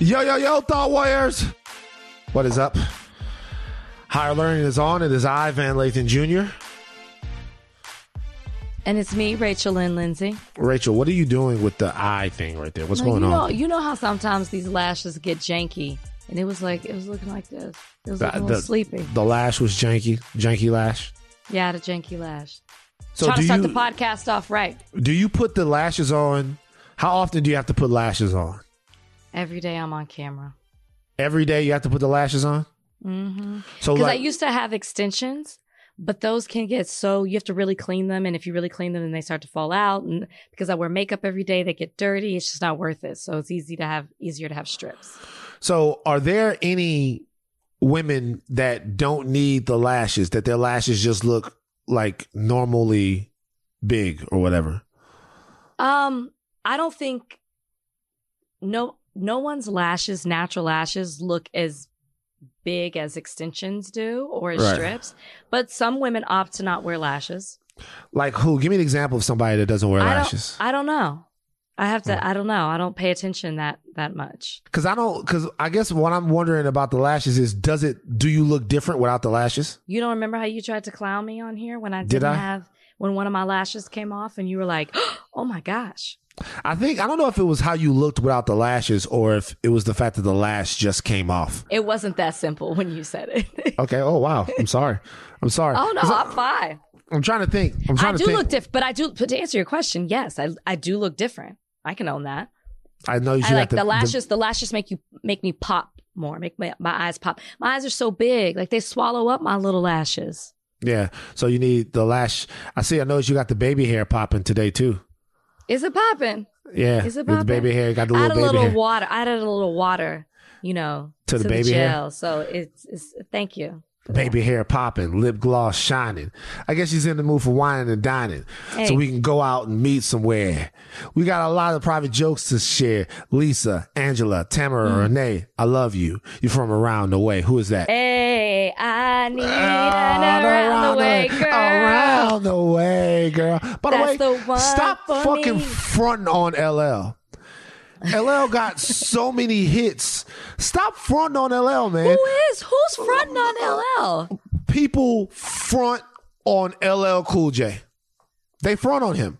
Yo, yo, yo, Thought Warriors. What is up? Higher Learning is on. It is I, Van Lathan Jr. And it's me, Rachel Lynn Lindsay. Rachel, what are you doing with the eye thing right there? What's No, going you on? You know how sometimes these lashes get janky, and it was like it was looking like this. It was looking a little sleepy. the lash was janky, janky lash. Yeah, I had a janky lash. So Trying do to start you the podcast off right. do you put the lashes on? How often do you have to put lashes on? Every day I'm on camera. Every day you have to put the lashes on. Mm-hmm. So Because I used to have extensions, but those can get so you have to really clean them, and if you really clean them, then they start to fall out. And because I wear makeup every day, they get dirty. It's just not worth it. So it's easy to have easier to have strips. so are there any women that don't need the lashes? That their lashes just look like normally big or whatever? Um, I don't think no no one's lashes, natural lashes, look as big as extensions do or as Right. strips. But some women opt to not wear lashes. Like who? Give me an example of somebody that doesn't wear I lashes. don't I don't know. I have to I don't know. I don't pay attention that that much. Because I don't. Because I guess what I'm wondering about the lashes is, does it? Do you look different without the lashes? You don't remember how you tried to clown me on here when I Did didn't I? have when one of my lashes came off and you were like, "Oh my gosh." I think I don't know if it was how you looked without the lashes or if it was the fact that the lash just came off. It wasn't that simple when you said it. Okay. Oh wow. I'm sorry. I'm sorry. oh no, I'm fine. I'm trying to think. I'm trying I to do think. look different, but I do. But to answer your question, yes, I I do look different. I can own that. I know you I like have the, lashes. The, lashes make you make me pop more. Make my, my eyes pop. My eyes are so big, like they swallow up my little lashes. yeah. So you need the lash. I see. I noticed you got the baby hair popping today too. Is it popping? Yeah. Is it the popping? baby hair. Got the I little added a baby little hair. water. I added a little water. You know, To the baby hair? gel. So it's, it's thank you. Baby hair popping, lip gloss shining. I guess she's in the mood for whining and dining. Hey. So we can go out and meet somewhere. We got a lot of private jokes to share. Lisa, Angela, Tamara, Mm. Renee, I love you. You're from around the way. Who is that? Hey, I need Ah, an around the way, girl. Around the way, girl. By the way, the stop fucking me. fronting on LL. LL got so many hits. Stop fronting on LL, man. Who is? Who's fronting on LL? people front on LL Cool J. They front on him.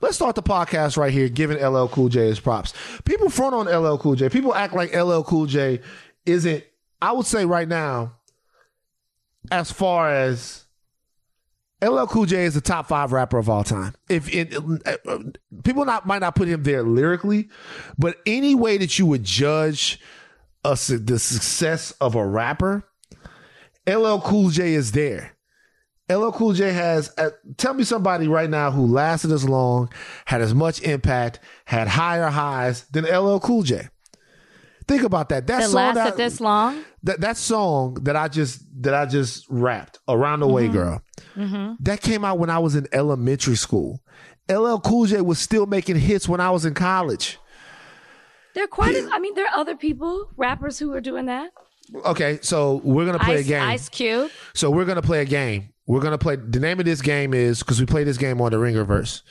Let's start the podcast right here, giving LL Cool J his props. People front on LL Cool J. People act like LL Cool J isn't, I would say right now, as far as LL Cool J is the top five rapper of all time. If it, uh, people not might not put him there lyrically, but any way that you would judge su- the success of a rapper, LL Cool J is there. LL Cool J has, uh, tell me somebody right now who lasted as long, had as much impact, had higher highs than LL Cool J. Think about that. That That song lasted that, this long? that that song that I just that I just rapped around the way, Mm-hmm. girl. That came out when I was in elementary school. LL Cool J was still making hits when I was in college. There are quite. A, I mean, there are other people, rappers, who are doing that. Okay, so we're gonna play Ice, a game. Ice Cube. So we're gonna play a game. We're gonna play. The name of this game is because we play this game on the Ringerverse.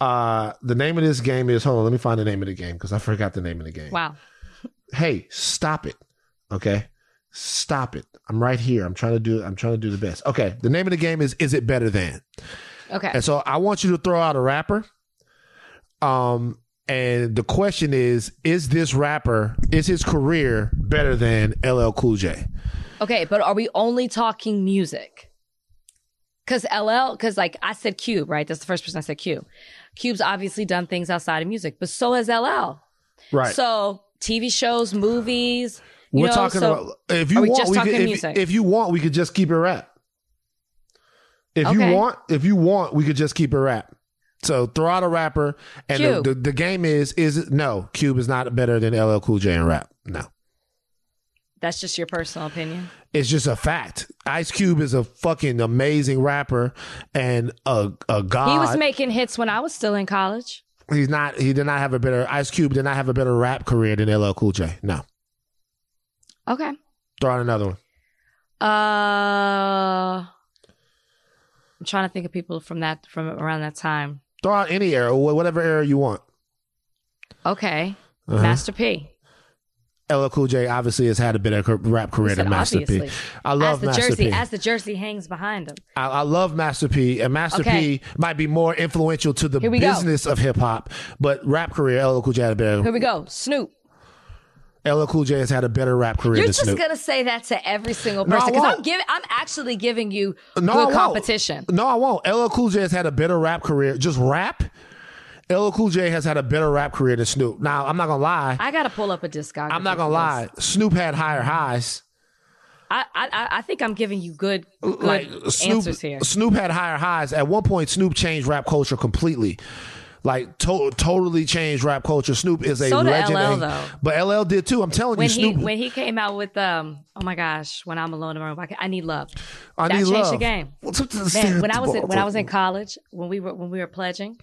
Uh, the name of this game is. Hold on, let me find the name of the game because I forgot the name of the game. Wow. Hey, stop it. Okay, stop it. I'm right here. I'm trying to do. I'm trying to do the best. Okay, the name of the game is. Is it better than? Okay. And so I want you to throw out a rapper. Um, and the question is: Is this rapper? Is his career better than LL Cool J? Okay, but are we only talking music? Because LL, because like I said, Cube, right? That's the first person I said Cube. Cube's obviously done things outside of music, but so has LL. Right. So TV shows, movies. You We're know, talking so- about if you want, we could, if, if you want, we could just keep it rap. If you want, if you want, we could just keep it rap. So throw out a rapper, and the, the, the game is is no Cube is not better than LL Cool J in rap. No, That's just your personal opinion. it's just a fact. Ice Cube is a fucking amazing rapper and a a god. He was making hits when I was still in college. He's not. He did not have a better Ice Cube. Did not have a better rap career than LL Cool J. No. Okay. Throw out another one. Uh, I'm trying to think of people from that from around that time. Throw out any era, wh- whatever era you want. Okay, Uh-huh. Master P. LL Cool J obviously has had a better ca- rap career than Master obviously. P. I love as the Master jersey, P. as the jersey hangs behind him. I, I love Master P, and Master Okay. P might be more influential to the we go. business of hip hop, but rap career, LL Cool J had a better. Here we go. Snoop. LL Cool J has had a better rap career You're than just Snoop. gonna say that to every single person because I'm won't. giving. I'm actually giving you No, good competition. No, I won't. LL Cool J has had a better rap career. Just rap. LL Cool J has had a better rap career than Snoop. Now, I'm not gonna lie. I gotta pull up a discography. I'm not gonna lie. this. Snoop had higher highs. I, I I- think I'm giving you good good Like Snoop, answers here. Snoop had higher highs. At one point, Snoop changed rap culture completely. Like to- totally changed rap culture. Snoop is a So legend, LL and- but LL did too. I'm telling When you, he Snoop. when he came out with um oh my gosh when I'm alone in my room I, I need love I that need changed love. the game. What's up to the Man, when I was in, when I was in college, when we were when we were pledging,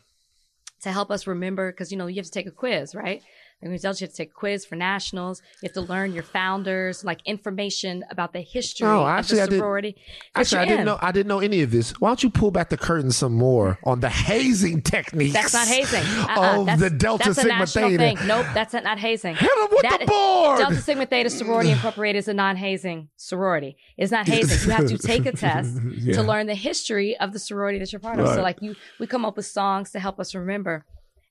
to help us remember, because you know you have to take a quiz, right? And we tell you to take a quiz for nationals. You have to learn your founders, like information about the history oh, actually, I the sorority. But Actually, I didn't in. know. I didn't know any of this. Why don't you pull back the curtain some more on the hazing techniques? That's not hazing. Uh-uh. of the Delta Sigma Theta. thing. Nope, that's not hazing. Hit 'em with That the is- board. Delta Sigma Theta Sorority Incorporated is a non-hazing sorority. It's not hazing. You have to take a test Yeah. to learn the history of the sorority that you're part of. Right. So, like you, we come up with songs to help us remember.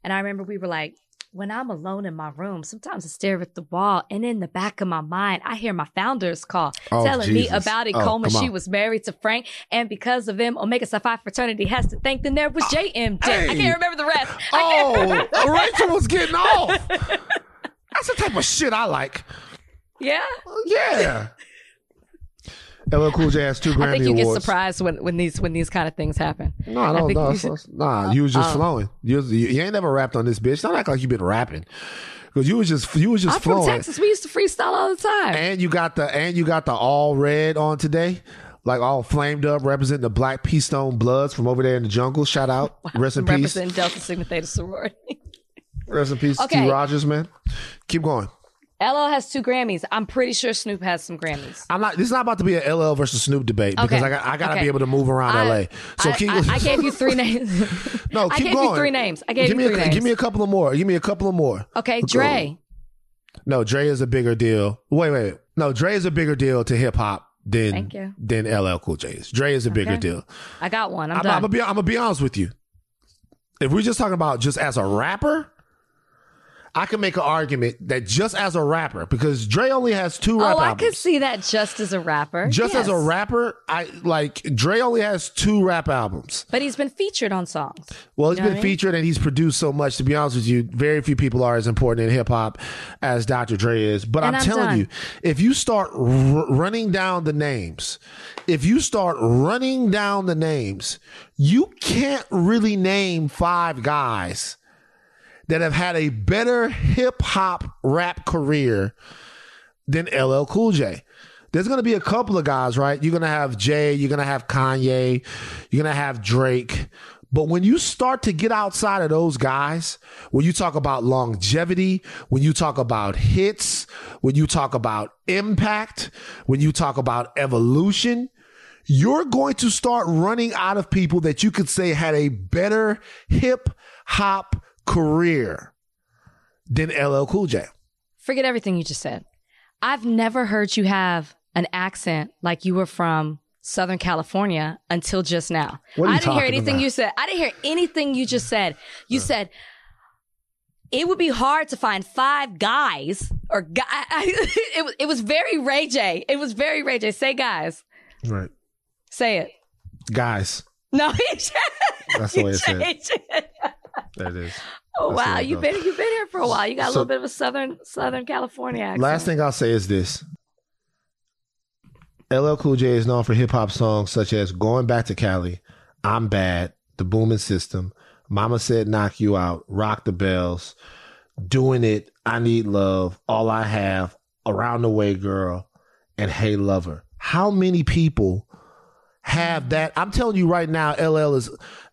And I remember we were like, when I'm alone in my room, sometimes I stare at the wall, and in the back of my mind, I hear my founders call, Oh, telling me about it. Oh, Coma, she was married to Frank, and because of him, Omega Psi Phi fraternity has to thank. Then there was ah, JMJ. I can't remember the rest. Oh, Rachel was getting off. That's the type of shit I like. Yeah. Uh, yeah. LL Cool J has two Grammy I think you get surprised when, when these when these kind of things happen. No, I I don't think know. you should- Nah, you was just Oh. flowing. You, was- you, you ain't never rapped on this bitch. Don't act like you been rapping. Because you was just you was just I'm from. Texas. We used to freestyle all the time. And you got the and you got the all red on today. Like all flamed up, representing the Black Pea Stone Bloods from over there in the jungle. Shout out, rest in peace, Representing Delta Sigma Theta sorority. rest in peace, Okay. T. Rogers, man. Keep going. LL has two Grammys. I'm pretty sure Snoop has some Grammys. I'm not. This is not about to be an LL versus Snoop debate because Okay. I got I got to Okay. be able to move around I- LA. So I, keep. I, I gave you three names. no, I keep gave going. you three names. I gave give you three a, names. give me a couple of more. Give me a couple of more. okay, Dre. No, Dre is a bigger deal. Wait, wait. No, Dre is a bigger deal to hip hop than than LL Cool J is. Dre is a bigger Okay. deal. I got one. I'm, I'm, done. I'm gonna be I'm gonna be honest with you. If we're just talking about just as a rapper, I can make an argument that just as a rapper, because Dre only has two rap oh, I albums. could see that just as a rapper. just as a rapper, I like Dre only has two rap albums. But he's been featured on songs. Well, he's You know been I mean? featured and he's produced so much. To be honest with you, very few people are as important in hip hop as Dr. Dre is. But I'm, I'm telling done. you, if you start r- running down the names, if you start running down the names, you can't really name five guys that have had a better hip hop rap career than LL Cool J. There's going to be a couple of guys, right? You're going to have Jay, you're going to have Kanye, you're going to have Drake. But when you start to get outside of those guys, when you talk about longevity, when you talk about hits, when you talk about impact, when you talk about evolution, you're going to start running out of people that you could say had a better hip hop career than LL Cool J. Forget everything you just said. I've never heard you have an accent like you were from Southern California until just now. What are you I didn't hear anything about? you said. I didn't hear anything you just said. You uh. said it would be hard to find five guys or guy. it was it was very Ray J. It was very Ray J. Say guys. Right. Say it. Guys. No, That's the way it's said. it. There it is. Oh wow, you've been you've been here for a while. You got a So- little bit of a southern Southern California accent. Last thing I'll say is this. LL Cool J is known for hip hop songs such as Going Back to Cali, I'm Bad, The Booming System, Mama Said Knock You Out, Rock the Bells, Doing It, I Need Love, All I Have, Around the Way Girl, and Hey Lover. How many people have that? I'm telling you right now, LL is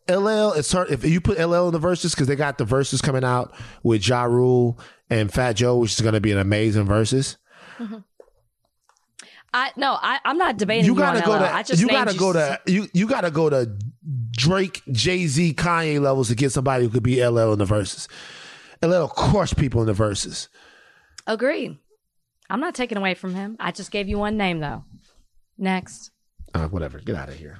LL is her, if you put LL in the Verzuz because they got the Verzuz coming out with Ja Rule and Fat Joe, which is going to be an amazing Verzuz. I no, I, I'm not debating you, You gotta on go LL. to I just you gotta go to you you gotta go to Drake, Jay Z, Kanye levels to get somebody who could be LL in the Verzuz. LL crush people in the Verzuz. Agreed. I'm not taking away from him. I just gave you one name though. Next. Uh, whatever. Get out of here.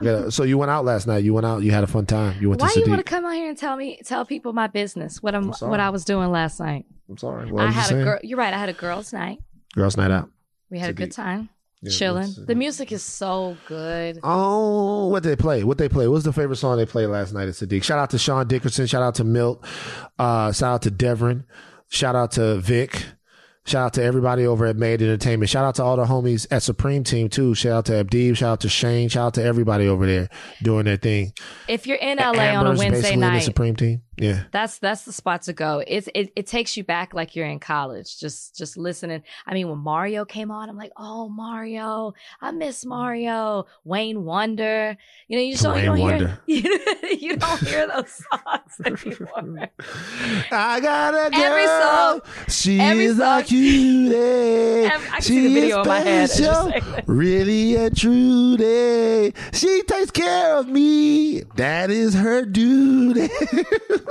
Yeah, so you went out last night. You went out. You had a fun time. You went Why to you want to come out here and tell me tell people my business? What I'm, sorry. what I was doing last night. I'm sorry. What I had a girl. You're right. I had a girls' night. Girls' night out. We had a good time, Yeah, chilling. The music is so good. Oh, what they play? What they play? What's the favorite song they played last night at Sadiq? Shout out to Sean Dickerson. Shout out to Milt. Uh, shout out to Devon. Shout out to Vic. Shout out to everybody over at Made Entertainment. Shout out to all the homies at Supreme Team too. Shout out to Abdeeb. Shout out to Shane. Shout out to everybody over there doing their thing. If you're in LA on a Amber's Wednesday basically in the night, Supreme Team. Yeah. that's that's the spot to go. It's it, it takes you back like you're in college. Just just listening. I mean, when Mario came on, I'm like, oh Mario, I miss mm. Mario. Wayne Wonder. You know, you just don't, you don't Wonder. hear you don't hear those songs anymore. I got a girl. Every song- She every is song- a cutie. Every- I can see the she video is in my head. It's just special. like- really a Trudy. She takes care of me. That is her duty.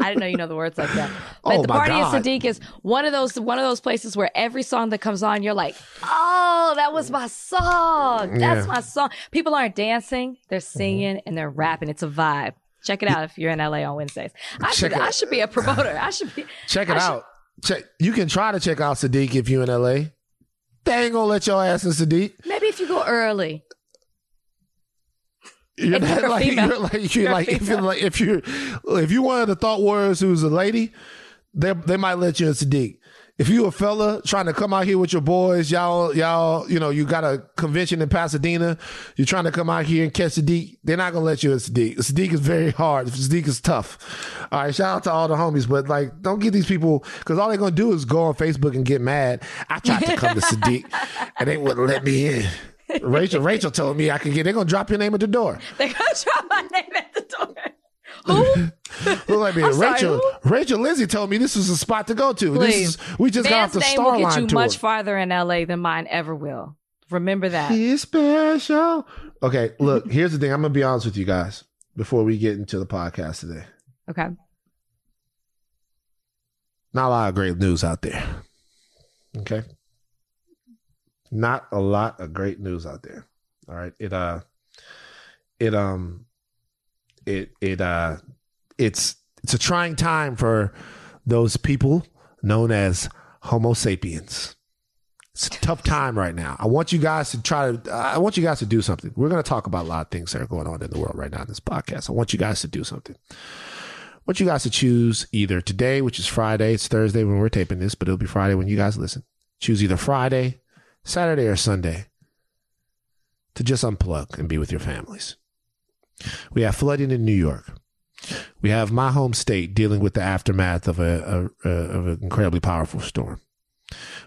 I didn't know you know the words like that. But Oh, the party God. at Sadiq is one of those one of those places where every song that comes on, you're like, oh, that was my song. That's Yeah. Mm-hmm. my song. People aren't dancing, they're singing and they're rapping. It's a vibe. Check it out if you're in LA on Wednesdays. I should it- I should be a promoter. I should be check it should- out. Check. You can try to check out Sadiq if you're in LA. They ain't gonna let your ass in Sadiq. maybe if you go early. You're If not you're like female. you're like you're You're like if you're like if you're if you one of the thought warriors who's a lady, they they might let you in Sadiq. If you a fella trying to come out here with your boys, y'all y'all you know you got a convention in Pasadena, you're trying to come out here and catch Sadiq. They're not gonna let you in Sadiq. Sadiq is very hard. Sadiq is tough. All right, shout out to all the homies, but like don't get these people because all they're gonna do is go on Facebook and get mad. I tried to come to Sadiq and they wouldn't let me in. Rachel, Rachel told me I could get. They're gonna drop your name at the door. They're gonna drop my name at the door. Who? Look like me. I'm sorry, Rachel, who? Lizzie Lindsay told me this was a spot to go to. Please. This is we just Van's got off the name will get you tour. much farther in LA than mine ever will. Remember that. He's special. Okay, look. Here's the thing. I'm gonna be honest with you guys before we get into the podcast today. Okay. Not a lot of great news out there. Okay. Not a lot of great news out there. All right. It uh it um it it uh it's it's a trying time for those people known as Homo sapiens. It's a tough time right now. I want you guys to try to I want you guys to do something. We're going to talk about a lot of things that are going on in the world right now in this podcast. I want you guys to do something. I want you guys to choose either today, which is Friday, it's Thursday when we're taping this, but it'll be Friday when you guys listen. Choose either Friday, Saturday, or Sunday to just unplug and be with your families. We have flooding in New York. We have my home state dealing with the aftermath of a, a, a of an incredibly powerful storm.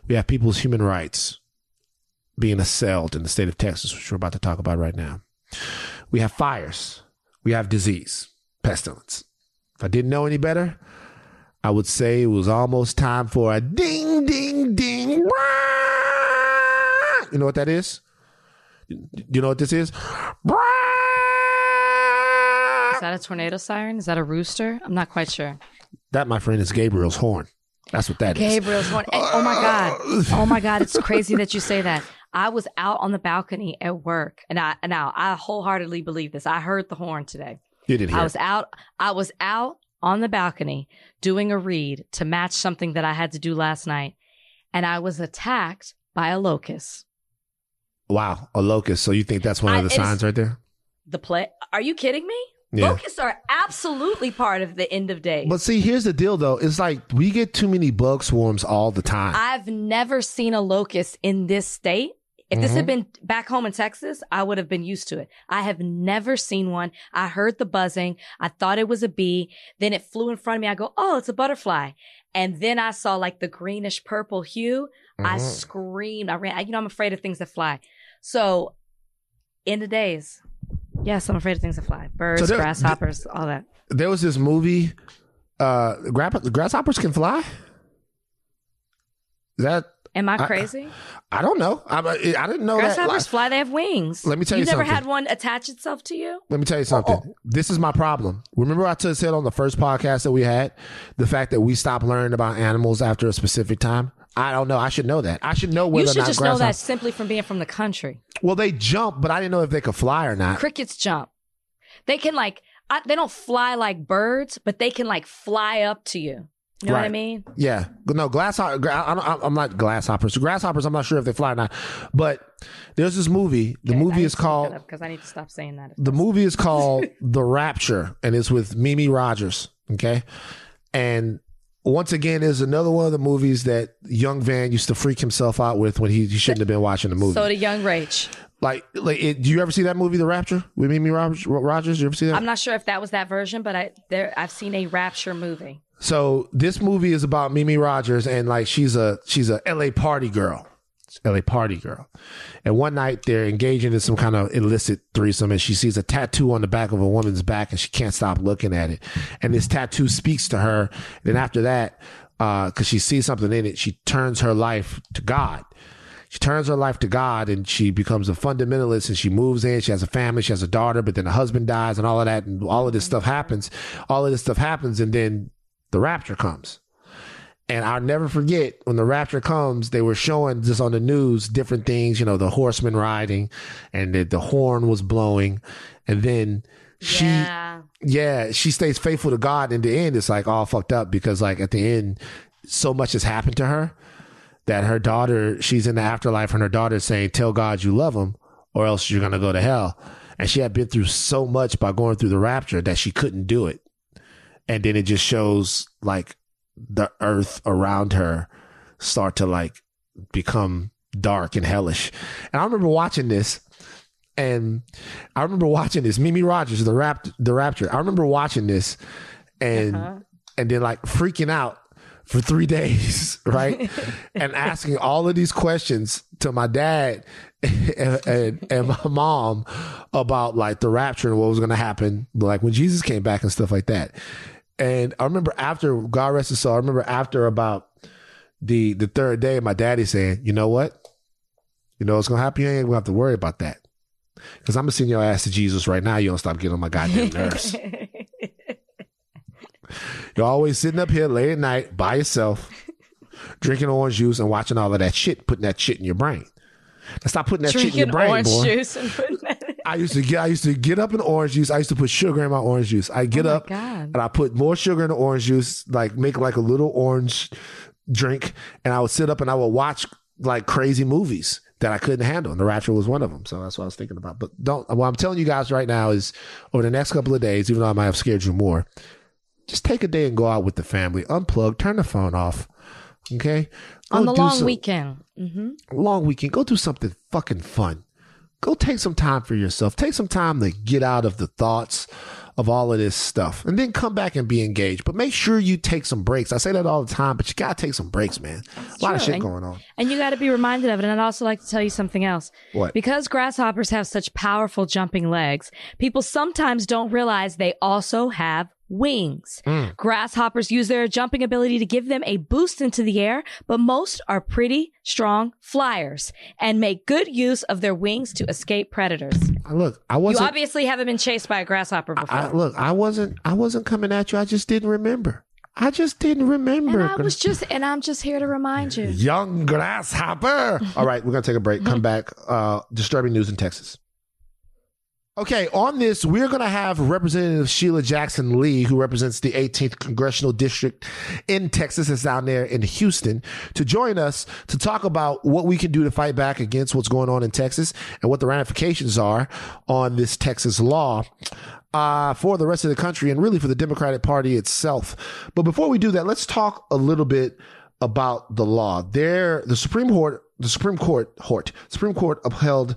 We have people's human rights being assailed in the state of Texas, which we're about to talk about right now. We have fires. We have disease, pestilence. If I didn't know any better, I would say it was almost time for a ding, ding, ding. You know what that is? You know what this is? Is that a tornado siren? Is that a rooster? I'm not quite sure. That, my friend, is Gabriel's horn. That's what that is. Gabriel's horn. And- oh my god. Oh my god. It's crazy that you say that. I was out on the balcony at work, and I now I wholeheartedly believe this. I heard the horn today. You didn't hear. I was out. I was out on the balcony doing a read to match something that I had to do last night, and I was attacked by a locust. Wow, a locust. So you think that's one of the is- signs right there? The play? Are you kidding me? Yeah. Locusts are absolutely part of the end of days. But see, here's the deal though. It's like we get too many bug swarms all the time. I've never seen a locust in this state If this Mm-hmm. had been back home in Texas, I would have been used to it. I have never seen one. I heard the buzzing. I thought it was a bee. Then it flew in front of me. I go, oh, it's a butterfly. And then I saw like the greenish purple hue. I Mhm. screamed. I ran. You know, I'm afraid of things that fly. So, in the days, yes, I'm afraid of things that fly. Birds, So there- grasshoppers, all that. There was this movie. Uh, grasshoppers can fly. Is that Am I I- crazy? I don't know. I, I didn't know that. Grasshoppers Like, fly. They have wings. Let me tell you something. You never something. had one attach itself to you. Let me tell you something. Oh, This is my problem. Remember, I said on the first podcast that we had the fact that we stopped learning about animals after a specific time. I don't know. I should know that. I should know whether You or should not just know that simply from being from the country. Well, they jump, but I didn't know if they could fly or not. Crickets jump. They can like. I, they don't fly like birds, but they can like fly up to you. You know what I mean? Yeah, no grasshopper. gra- I don't, I'm not grasshoppers. Grasshoppers. I'm not sure if they fly or not. But there's this movie. The movie is called. because I need to stop saying that. The movie is called The Rapture, and it's with Mimi Rogers. Okay, and once again, is another one of the movies that young Van used to freak himself out with when he, he shouldn't have been watching the movie. So the young Rach. like, like, it, do you ever see that movie, The Rapture, with Mimi Rogers? Rogers? You ever see that? I'm not sure if that was that version, but I there I've seen a Rapture movie. So this movie is about Mimi Rogers and like she's a she's a LA party girl. LA party girl. And one night they're engaging in some kind of illicit threesome and she sees a tattoo on the back of a woman's back and she can't stop looking at it. And this tattoo speaks to her. And then after that, uh, cause she sees something in it, she turns her life to God. She turns her life to God and she becomes a fundamentalist and she moves in. She has a family. She has a daughter, but then the husband dies and all of that. And all of this stuff happens. All of this stuff happens. And then the rapture comes. And I'll never forget when the rapture comes, they were showing just on the news different things, you know, the horseman riding and the, the horn was blowing. And then she, yeah. yeah, she stays faithful to God. In the end, it's like all fucked up because, like, at the end, so much has happened to her that her daughter, she's in the afterlife, and her daughter's saying, Tell God you love him, or else you're going to go to hell. And she had been through so much by going through the rapture that she couldn't do it. And then it just shows, like, the earth around her start to, like, become dark and hellish. And I remember watching this and I remember watching this Mimi Rogers, the rap, the Rapture. I remember watching this, and Uh-huh. and then like freaking out for three days, right? and asking all of these questions to my dad and, and, and my mom about like the rapture and what was going to happen, like when Jesus came back and stuff like that. And I remember after God rest his soul, I remember after about the the third day, my daddy saying, "You know what? You know what's going to happen? You ain't to have to worry about that." Because I'm gonna send your ass to Jesus right now. You don't stop getting on my goddamn nerves. You're always sitting up here late at night by yourself, drinking orange juice and watching all of that shit, putting that shit in your brain. Now stop putting that shit in your brain, orange boy. juice and putting that in. I used to get I used to get up in orange juice. I used to put sugar in my orange juice. I get Oh up God. and I put more sugar in the orange juice, like make like a little orange drink, and I would sit up and I would watch like crazy movies that I couldn't handle. And The Rapture was one of them. So that's what I was thinking about. But don't what I'm telling you guys right now is over the next couple of days, even though I might have scared you more, just take a day and go out with the family, unplug, turn the phone off. Okay? Go On the long some- weekend. Hmm long weekend, go do something fucking fun. Go take some time for yourself. Take some time to get out of the thoughts of all of this stuff and then come back and be engaged. But make sure you take some breaks. I say that all the time, but you got to take some breaks, man. A lot of shit And- going on. And you got to be reminded of it. And I'd also like to tell you something else. What? Because grasshoppers have such powerful jumping legs, people sometimes don't realize they also have wings. Mm. Grasshoppers use their jumping ability to give them a boost into the air, but most are pretty strong flyers and make good use of their wings to escape predators. Look, I You wasn't. obviously haven't been chased by a grasshopper before. I, look, I wasn't. I wasn't coming at you. I just didn't remember. I just didn't remember. and I was just, and I'm just here to remind you. Young grasshopper. All right, we're gonna take a break. Come back. Uh, disturbing news in Texas. Okay, on this, we're going to have Representative Sheila Jackson Lee, who represents the 18th Congressional District in Texas, is down there in Houston, to join us to talk about what we can do to fight back against what's going on in Texas and what the ramifications are on this Texas law uh, for the rest of the country and really for the Democratic Party itself. But before we do that, let's talk a little bit about the law. There, the Supreme Court, the Supreme Court, Hort, Supreme Court upheld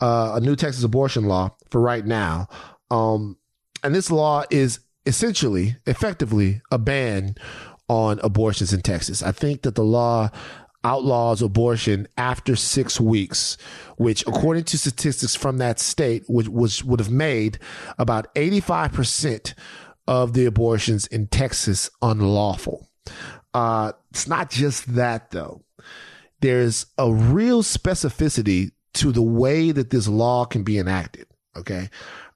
uh, a new Texas abortion law for right now, um, and this law is essentially, effectively, a ban on abortions in Texas. I think that the law outlaws abortion after six weeks, which, according to statistics from that state, which was would have made about eighty five percent of the abortions in Texas unlawful. Uh, it's not just that though. There's a real specificity to the way that this law can be enacted. Okay.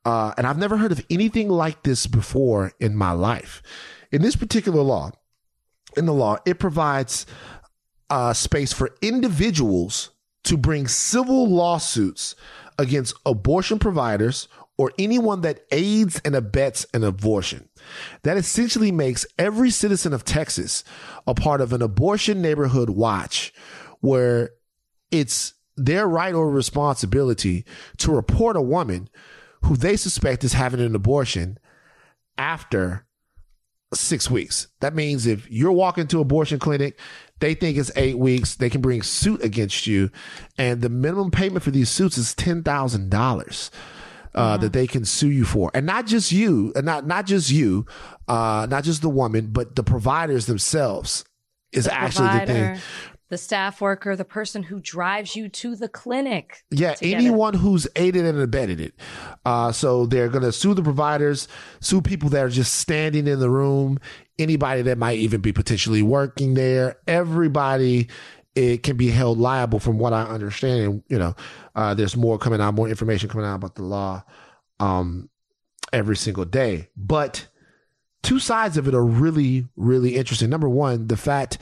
Uh, and I've never heard of anything like this before in my life. In this particular law, in the law, it provides uh, space for individuals to bring civil lawsuits against abortion providers or anyone that aids and abets an abortion. That essentially makes every citizen of Texas a part of an abortion neighborhood watch where it's their right or responsibility to report a woman who they suspect is having an abortion after six weeks. That means if you're walking to abortion clinic, they think it's eight weeks, they can bring suit against you, and the minimum payment for these suits is ten thousand dollars. Uh, that they can sue you for, and not just you, and not not just you, uh, not just the woman, but the providers themselves is The actually the thing. The staff worker, the person who drives you to the clinic. Yeah, anyone who's aided and abetted it. Uh, so they're going to sue the providers, sue people that are just standing in the room, anybody that might even be potentially working there. Everybody it can be held liable from what I understand. And, you know, uh, there's more coming out, more information coming out about the law um, every single day. But two sides of it are really, really interesting. Number one, the fact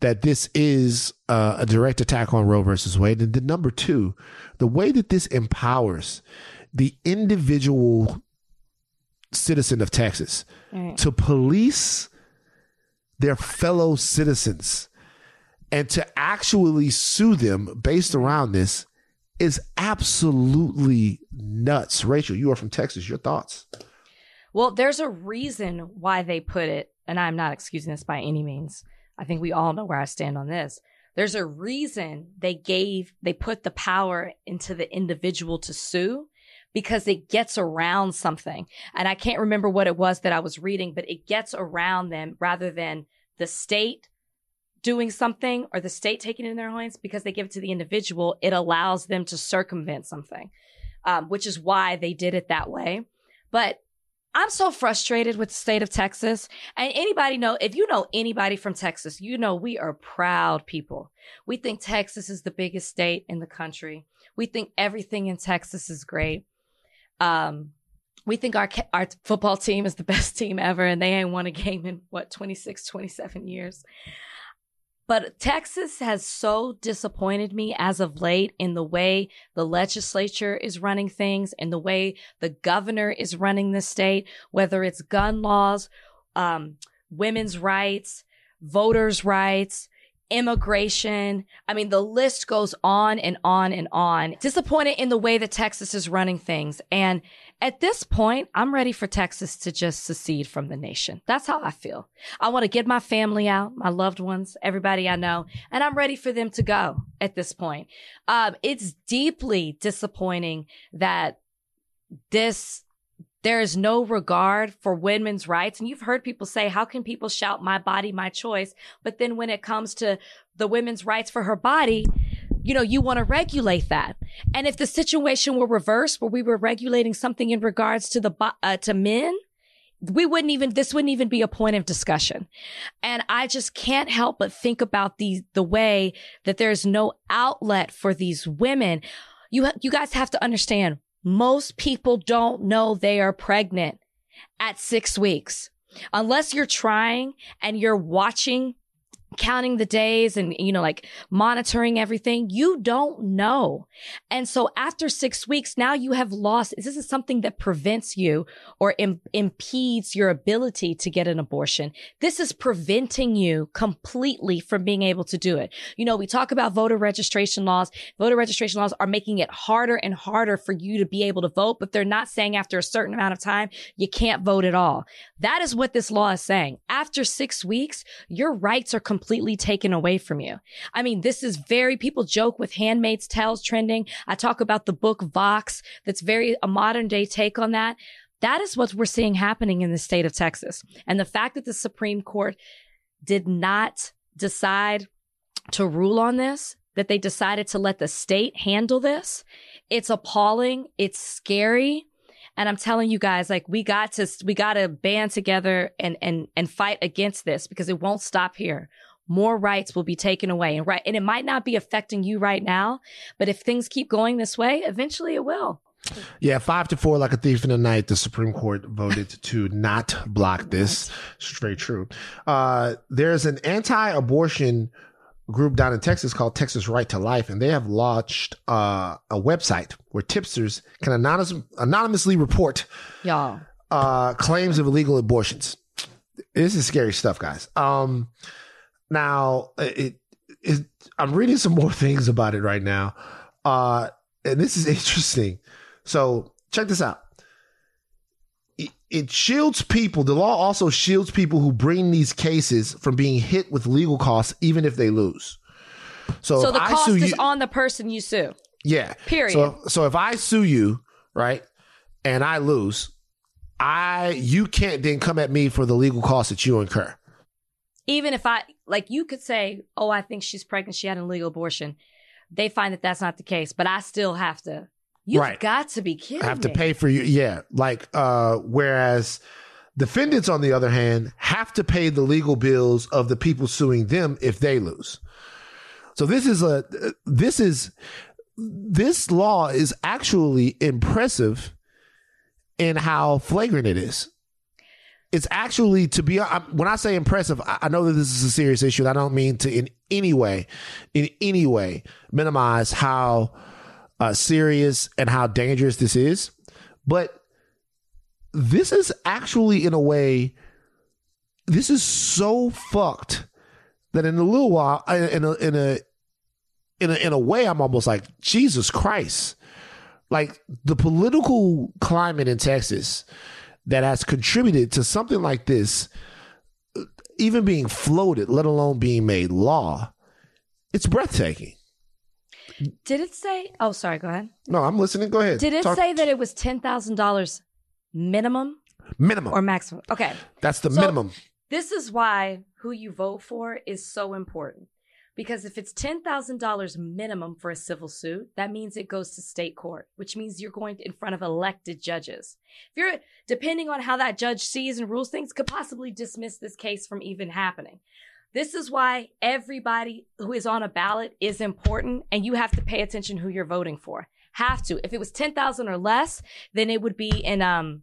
that this is uh, a direct attack on Roe versus Wade. And then number two, the way that this empowers the individual citizen of Texas Right. to police their fellow citizens and to actually sue them based around this is absolutely nuts. Rachel, you are from Texas. Your thoughts? Well, there's a reason why they put it, and I'm not excusing this by any means. I think we all know where I stand on this. There's a reason they gave, they put the power into the individual to sue because it gets around something. And I can't remember what it was that I was reading, but it gets around them rather than the state doing something or the state taking it in their hands because they give it to the individual. It allows them to circumvent something, um, which is why they did it that way. But I'm so frustrated with the state of Texas. And anybody know, if you know anybody from Texas, you know we are proud people. We think Texas is the biggest state in the country. We think everything in Texas is great. Um, we think our our football team is the best team ever, and they ain't won a game in what 26, 27 years. But Texas has so disappointed me as of late in the way the legislature is running things and the way the governor is running the state, whether it's gun laws, um, women's rights, voters' rights, immigration. I mean, the list goes on and on and on. Disappointed in the way that Texas is running things. And at this point, I'm ready for Texas to just secede from the nation. That's how I feel. I want to get my family out, my loved ones, everybody I know, and I'm ready for them to go at this point. Um, it's deeply disappointing that this there is no regard for women's rights. And you've heard people say, how can people shout my body, my choice? But then when it comes to the women's rights for her body, you know, you want to regulate that. And if the situation were reversed, where we were regulating something in regards to the, uh, to men, we wouldn't even, this wouldn't even be a point of discussion. And I just can't help but think about the, the way that there's no outlet for these women. You, you guys have to understand most people don't know they are pregnant at six weeks. Unless you're trying and you're watching, counting the days and, you know, like monitoring everything, you don't know. And so after six weeks, now you have lost. This is something that prevents you or Im- impedes your ability to get an abortion. This is preventing you completely from being able to do it. You know, we talk about voter registration laws. Voter registration laws are making it harder and harder for you to be able to vote, but they're not saying after a certain amount of time, you can't vote at all. That is what this law is saying. After six weeks, your rights are completely completely taken away from you. I mean, this is very, people joke with Handmaid's Tales trending. I talk about the book Vox that's very a modern day take on that. That is what we're seeing happening in the state of Texas. And the fact that the Supreme Court did not decide to rule on this, that they decided to let the state handle this, it's appalling. It's scary. And I'm telling you guys, like we got to, we got to band together and, and, and fight against this because it won't stop here. More rights will be taken away and right. And it might not be affecting you right now, but if things keep going this way, eventually it will. Yeah, five to four, like a thief in the night. The Supreme Court voted to not block this. Straight true. Uh, there's an anti-abortion group down in Texas called Texas Right to Life, and they have launched uh, a website where tipsters can anonymous, anonymously report Y'all. uh, claims of illegal abortions. This is scary stuff, guys. Um, now, it, it, I'm reading some more things about it right now, uh, and this is interesting. So, check this out. It, it shields people. The law also shields people who bring these cases from being hit with legal costs, even if they lose. So, So the cost is you- on the person you sue. yeah. Period. So so if I sue you, right, and I lose, I you can't then come at me for the legal costs that you incur. Even if I, like, you could say, oh, I think she's pregnant. She had an illegal abortion. They find that that's not the case, but I still have to. You've Right. got to be kidding I have to me. pay for you. Yeah. Like uh whereas defendants on the other hand have to pay the legal bills of the people suing them if they lose. So this is a this is this law is actually impressive in how flagrant it is. It's actually to be when I say impressive, I know that this is a serious issue. I don't mean to in any way, in any way, minimize how uh, serious and how dangerous this is, but this is actually in a way, this is so fucked that in a little while, in a in a in a in a way, I'm almost like Jesus Christ, like the political climate in Texas that has contributed to something like this, even being floated, let alone being made law. It's breathtaking. Did it say? Oh, sorry. Go ahead. No, I'm listening. Go ahead. Did it Talk- say that it was ten thousand dollars minimum minimum? or maximum? Okay. That's the So- minimum. This is why who you vote for is so important. Because if it's $10,000 minimum for a civil suit, that means it goes to state court, which means you're going in front of elected judges. If you're, depending on how that judge sees and rules things, could possibly dismiss this case from even happening. This is why everybody who is on a ballot is important and you have to pay attention who you're voting for. Have to. If it was 10,000 or less, then it would be in, um,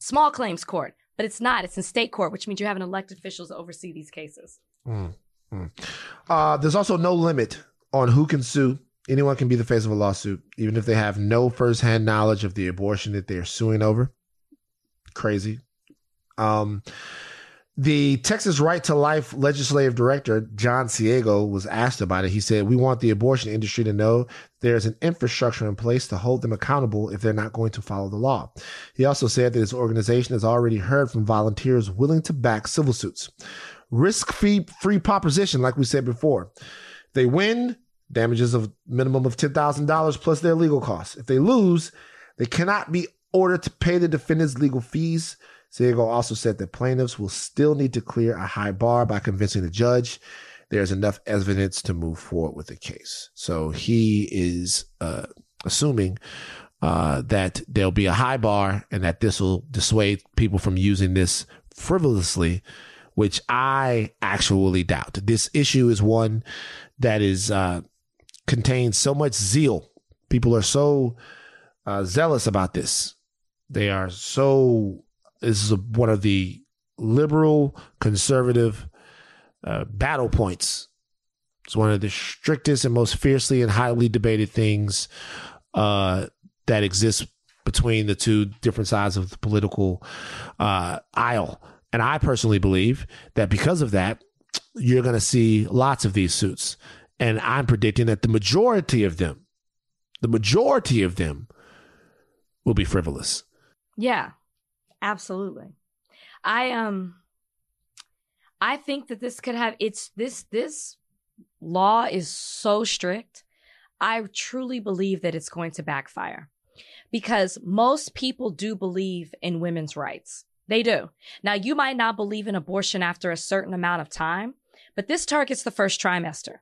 small claims court, but it's not. It's in state court, which means you're having elected officials oversee these cases. Uh, there's also no limit on who can sue. Anyone can be the face of a lawsuit, even if they have no firsthand knowledge of the abortion that they're suing over. Crazy. Um, the Texas Right to Life legislative director, John Seago, was asked about it. He said, We want the abortion industry to know there's an infrastructure in place to hold them accountable if they're not going to follow the law. He also said that his organization has already heard from volunteers willing to back civil suits. Risk free free proposition, like we said before. They win, damages of minimum of $10,000 plus their legal costs. If they lose, they cannot be ordered to pay the defendant's legal fees. Seago also said that plaintiffs will still need to clear a high bar by convincing the judge there's enough evidence to move forward with the case. So he is uh, assuming uh, that there'll be a high bar and that this will dissuade people from using this frivolously, which I actually doubt. This issue is one that is uh, contains so much zeal. People are so uh, zealous about this. They are so. This is a, one of the liberal conservative uh, battle points. It's one of the strictest and most fiercely and highly debated things uh, that exists between the two different sides of the political uh, aisle. And I personally believe that because of that, you're going to see lots of these suits. And I'm predicting that the majority of them, the majority of them will be frivolous. Yeah, absolutely. I um I think that this could have it's this this law is so strict. I truly believe that it's going to backfire because most people do believe in women's rights. They do. Now, you might not believe in abortion after a certain amount of time, but this targets the first trimester.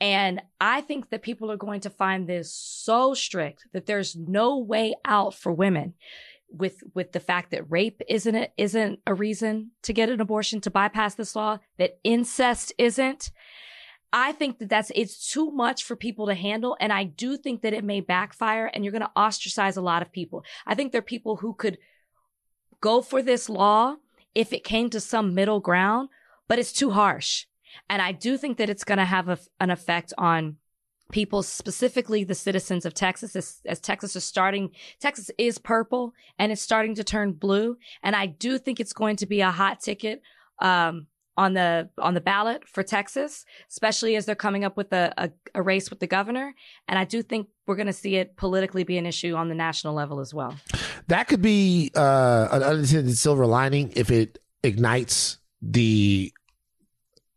And I think that people are going to find this so strict that there's no way out for women with with the fact that rape isn't a, isn't a reason to get an abortion to bypass this law that incest isn't I think that that's it's too much for people to handle and I do think that it may backfire and you're going to ostracize a lot of people. I think there are people who could go for this law if it came to some middle ground, but it's too harsh. And I do think that it's going to have a, an effect on people, specifically the citizens of Texas, as, as, Texas is starting, Texas is purple and it's starting to turn blue. And I do think it's going to be a hot ticket, um, on the on the ballot for Texas, especially as they're coming up with a, a, a race with the governor. And I do think we're going to see it politically be an issue on the national level as well. That could be uh, an unintended silver lining if it ignites the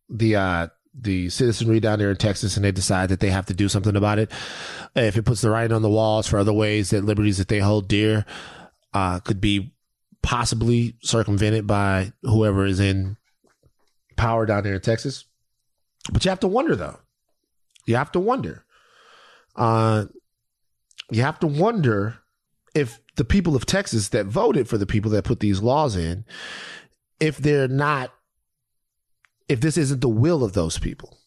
the uh, the citizenry down there in Texas and they decide that they have to do something about it. If it puts the writing on the walls for other ways that liberties that they hold dear uh, could be possibly circumvented by whoever is in power down there in Texas. But you have to wonder though. You have to wonder. Uh, you have to wonder if the people of Texas that voted for the people that put these laws in, if they're not if this isn't the will of those people.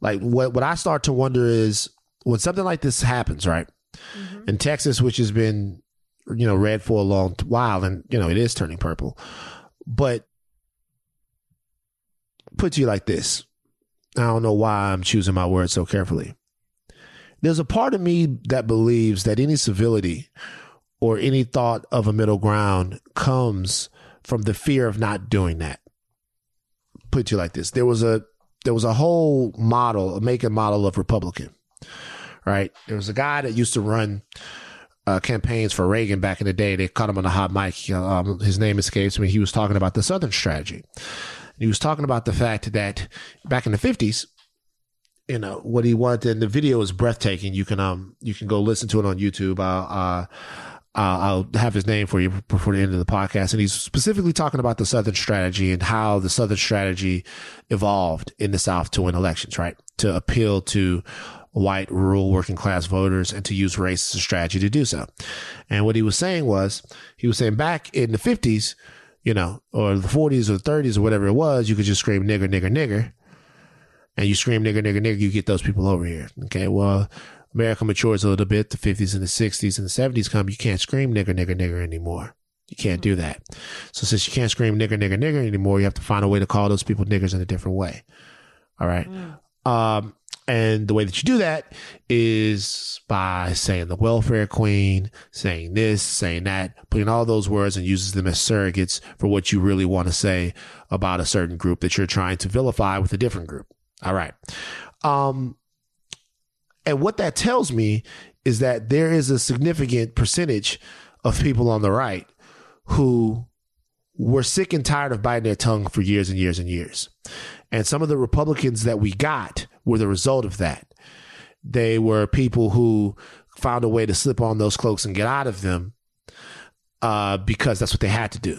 Like what what I start to wonder is when something like this happens, right? Mm-hmm. In Texas, which has been you know red for a long while, and you know it is turning purple, but put you like this. I don't know why I'm choosing my words so carefully. There's a part of me that believes that any civility or any thought of a middle ground comes from the fear of not doing that put you like this. There was a there was a whole model, a make and model of Republican. Right? There was a guy that used to run uh, campaigns for Reagan back in the day. They caught him on a hot mic. Um, his name escapes me. He was talking about the Southern strategy. He was talking about the fact that back in the fifties, you know what he wanted, and the video is breathtaking. You can um you can go listen to it on YouTube. Uh uh, I'll have his name for you before the end of the podcast. And he's specifically talking about the Southern strategy and how the Southern strategy evolved in the South to win elections, right? To appeal to white, rural, working class voters and to use race as a strategy to do so. And what he was saying was, he was saying back in the 50s, you know, or the 40s or the 30s or whatever it was, you could just scream nigger, nigger, nigger. And you scream nigger, nigger, nigger, you get those people over here. Okay. Well, America matures a little bit, the 50s and the 60s and the 70s come, you can't scream nigger, nigger, nigger anymore. You can't do that. So since you can't scream nigger, nigger, nigger anymore, you have to find a way to call those people niggers in a different way. All right. Mm. Um, and the way that you do that is by saying the welfare queen, saying this, saying that, putting all those words and uses them as surrogates for what you really want to say about a certain group that you're trying to vilify with a different group. All right. Um, and what that tells me is that there is a significant percentage of people on the right who were sick and tired of biting their tongue for years and years and years. And some of the Republicans that we got were the result of that. They were people who found a way to slip on those cloaks and get out of them uh, because that's what they had to do.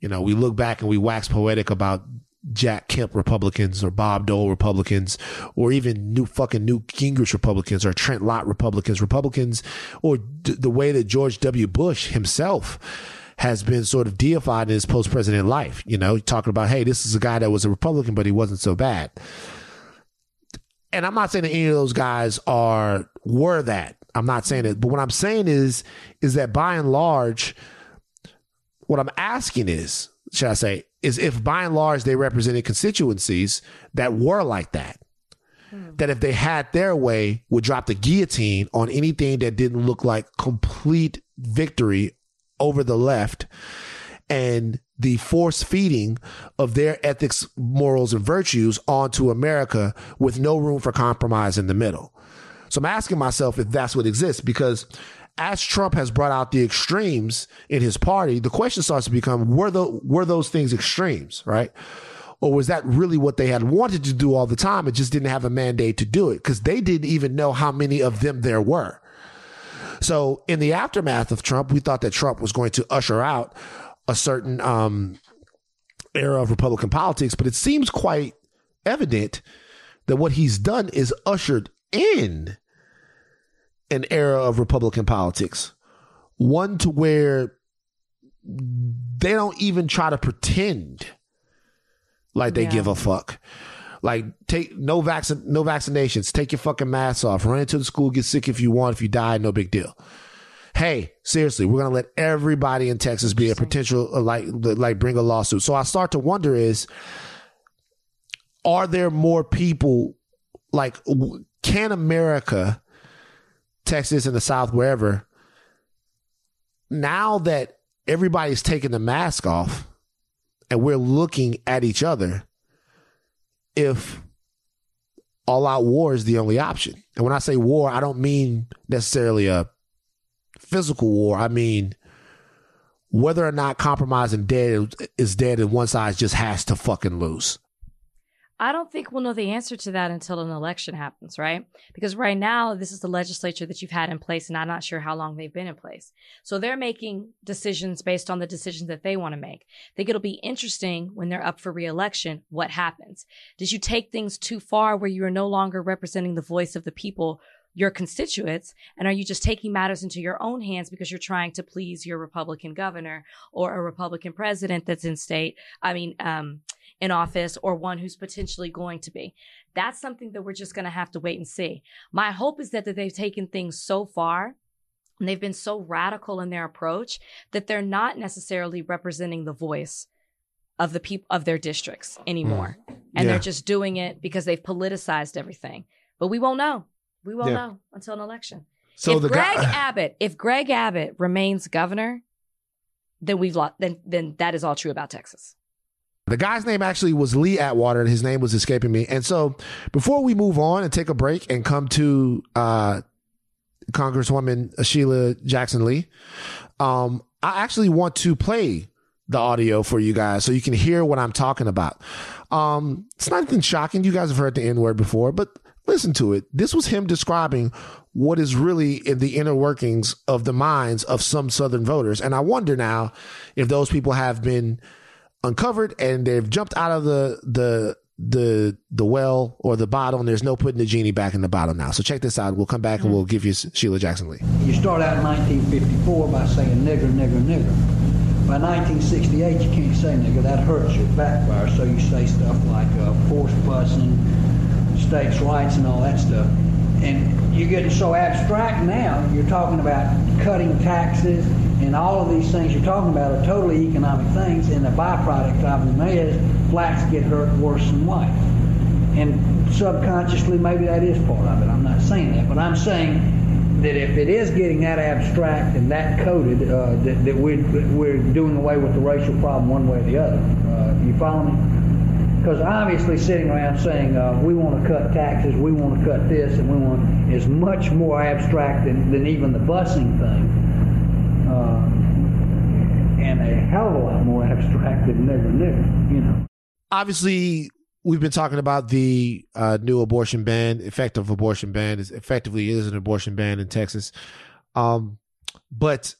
You know, we look back and we wax poetic about Jack Kemp Republicans or Bob Dole Republicans or even new fucking Newt Gingrich Republicans or Trent Lott Republicans, Republicans, or d- the way that George W. Bush himself has been sort of deified in his post president life. You know, talking about, hey, this is a guy that was a Republican, but he wasn't so bad. And I'm not saying that any of those guys are were that. I'm not saying it, but what I'm saying is is that by and large, what I'm asking is, should I say, is if by and large they represented constituencies that were like that. Hmm. That if they had their way, would drop the guillotine on anything that didn't look like complete victory over the left and the force feeding of their ethics, morals, and virtues onto America with no room for compromise in the middle. So I'm asking myself if that's what exists because as Trump has brought out the extremes in his party, the question starts to become were the were those things extremes, right? Or was that really what they had wanted to do all the time and just didn't have a mandate to do it? Because they didn't even know how many of them there were. So in the aftermath of Trump, we thought that Trump was going to usher out a certain um, era of Republican politics, but it seems quite evident that what he's done is ushered in an era of Republican politics, one to where they don't even try to pretend like they Yeah. give a fuck. Like take no vaccine, no vaccinations. Take your fucking mask off. Run into the school. Get sick if you want. If you die, no big deal. Hey, seriously, we're gonna let everybody in Texas be a potential uh, like like bring a lawsuit. So I start to wonder: is are there more people like can America, Texas and the South, wherever, now that everybody's taking the mask off and we're looking at each other, if all out war is the only option. And when I say war, I don't mean necessarily a physical war. I mean whether or not compromising dead is dead and one side just has to fucking lose. I don't think we'll know the answer to that until an election happens, right? Because right now, this is the legislature that you've had in place, and I'm not sure how long they've been in place. So they're making decisions based on the decisions that they want to make. I think it'll be interesting when they're up for reelection what happens. Did you take things too far where you are no longer representing the voice of the people? Your constituents, and are you just taking matters into your own hands because you're trying to please your Republican governor or a Republican president that's in state? I mean, um, in office or one who's potentially going to be. That's something that we're just going to have to wait and see. My hope is that, that they've taken things so far and they've been so radical in their approach that they're not necessarily representing the voice of the people of their districts anymore. And Yeah. they're just doing it because they've politicized everything. But we won't know. We won't Yeah. know until an election. So if the Greg guy Abbott, if Greg Abbott remains governor, then we've lost. Then then that is all true about Texas. The guy's name actually was Lee Atwater, and his name was escaping me. And so, before we move on and take a break and come to uh, Congresswoman Sheila Jackson Lee, um, I actually want to play the audio for you guys so you can hear what I'm talking about. Um, it's not anything shocking. You guys have heard the N word before, but listen to it. This was him describing what is really in the inner workings of the minds of some Southern voters. And I wonder now if those people have been uncovered and they've jumped out of the the the the well or the bottle and there's no putting the genie back in the bottle now. So check this out. We'll come back and we'll give you Sheila Jackson Lee. You start out in 1954 by saying nigger, nigger, nigger. By 1968, you can't say nigger. That hurts your backfire. So you say stuff like uh, forced busing, states' rights, and all that stuff. And you're getting so abstract now. You're talking about cutting taxes and all of these things you're talking about are totally economic things. And the byproduct of them is blacks get hurt worse than whites. And subconsciously, maybe that is part of it. I'm not saying that, but I'm saying that if it is getting that abstract and that coded, uh, that, that we're, we're doing away with the racial problem one way or the other. Uh, you follow me? Because obviously, sitting around saying uh, we want to cut taxes, we want to cut this, and we want is much more abstract than, than even the busing thing, uh, and a hell of a lot more abstract than nigger nigger. You know. Obviously, we've been talking about the uh, new abortion ban, effective abortion ban is effectively is an abortion ban in Texas. Um, but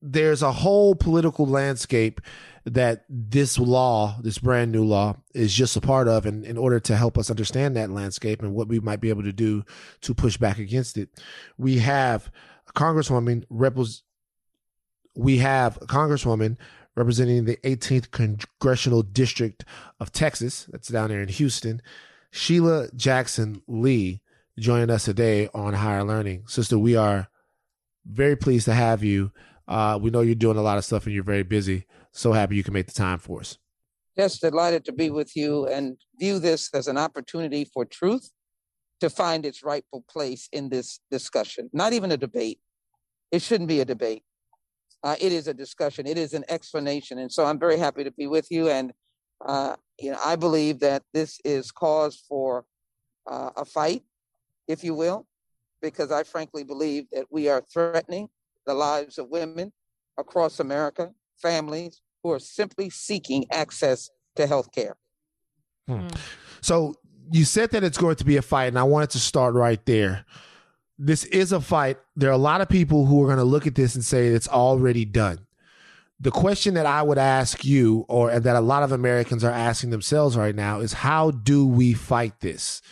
there's a whole political landscape that this law, this brand new law, is just a part of. And in order to help us understand that landscape and what we might be able to do to push back against it, we have a Congresswoman repres- we have a Congresswoman representing the 18th Congressional District of Texas, that's down there in Houston, Sheila Jackson Lee, joining us today on Higher Learning. Sister, we are very pleased to have you. Uh, we know you're doing a lot of stuff and you're very busy. So happy you can make the time for us. Just delighted to be with you and view this as an opportunity for truth to find its rightful place in this discussion. Not even a debate. It shouldn't be a debate. Uh, it is a discussion. It is an explanation. And so I'm very happy to be with you. And uh, you know, I believe that this is cause for uh, a fight, if you will, because I frankly believe that we are threatening the lives of women across America, families who are simply seeking access to health care. Hmm. So you said that it's going to be a fight, and I wanted to start right there. This is a fight. There are a lot of people who are going to look at this and say it's already done. The question that I would ask you, or that a lot of Americans are asking themselves right now, is how do we fight this?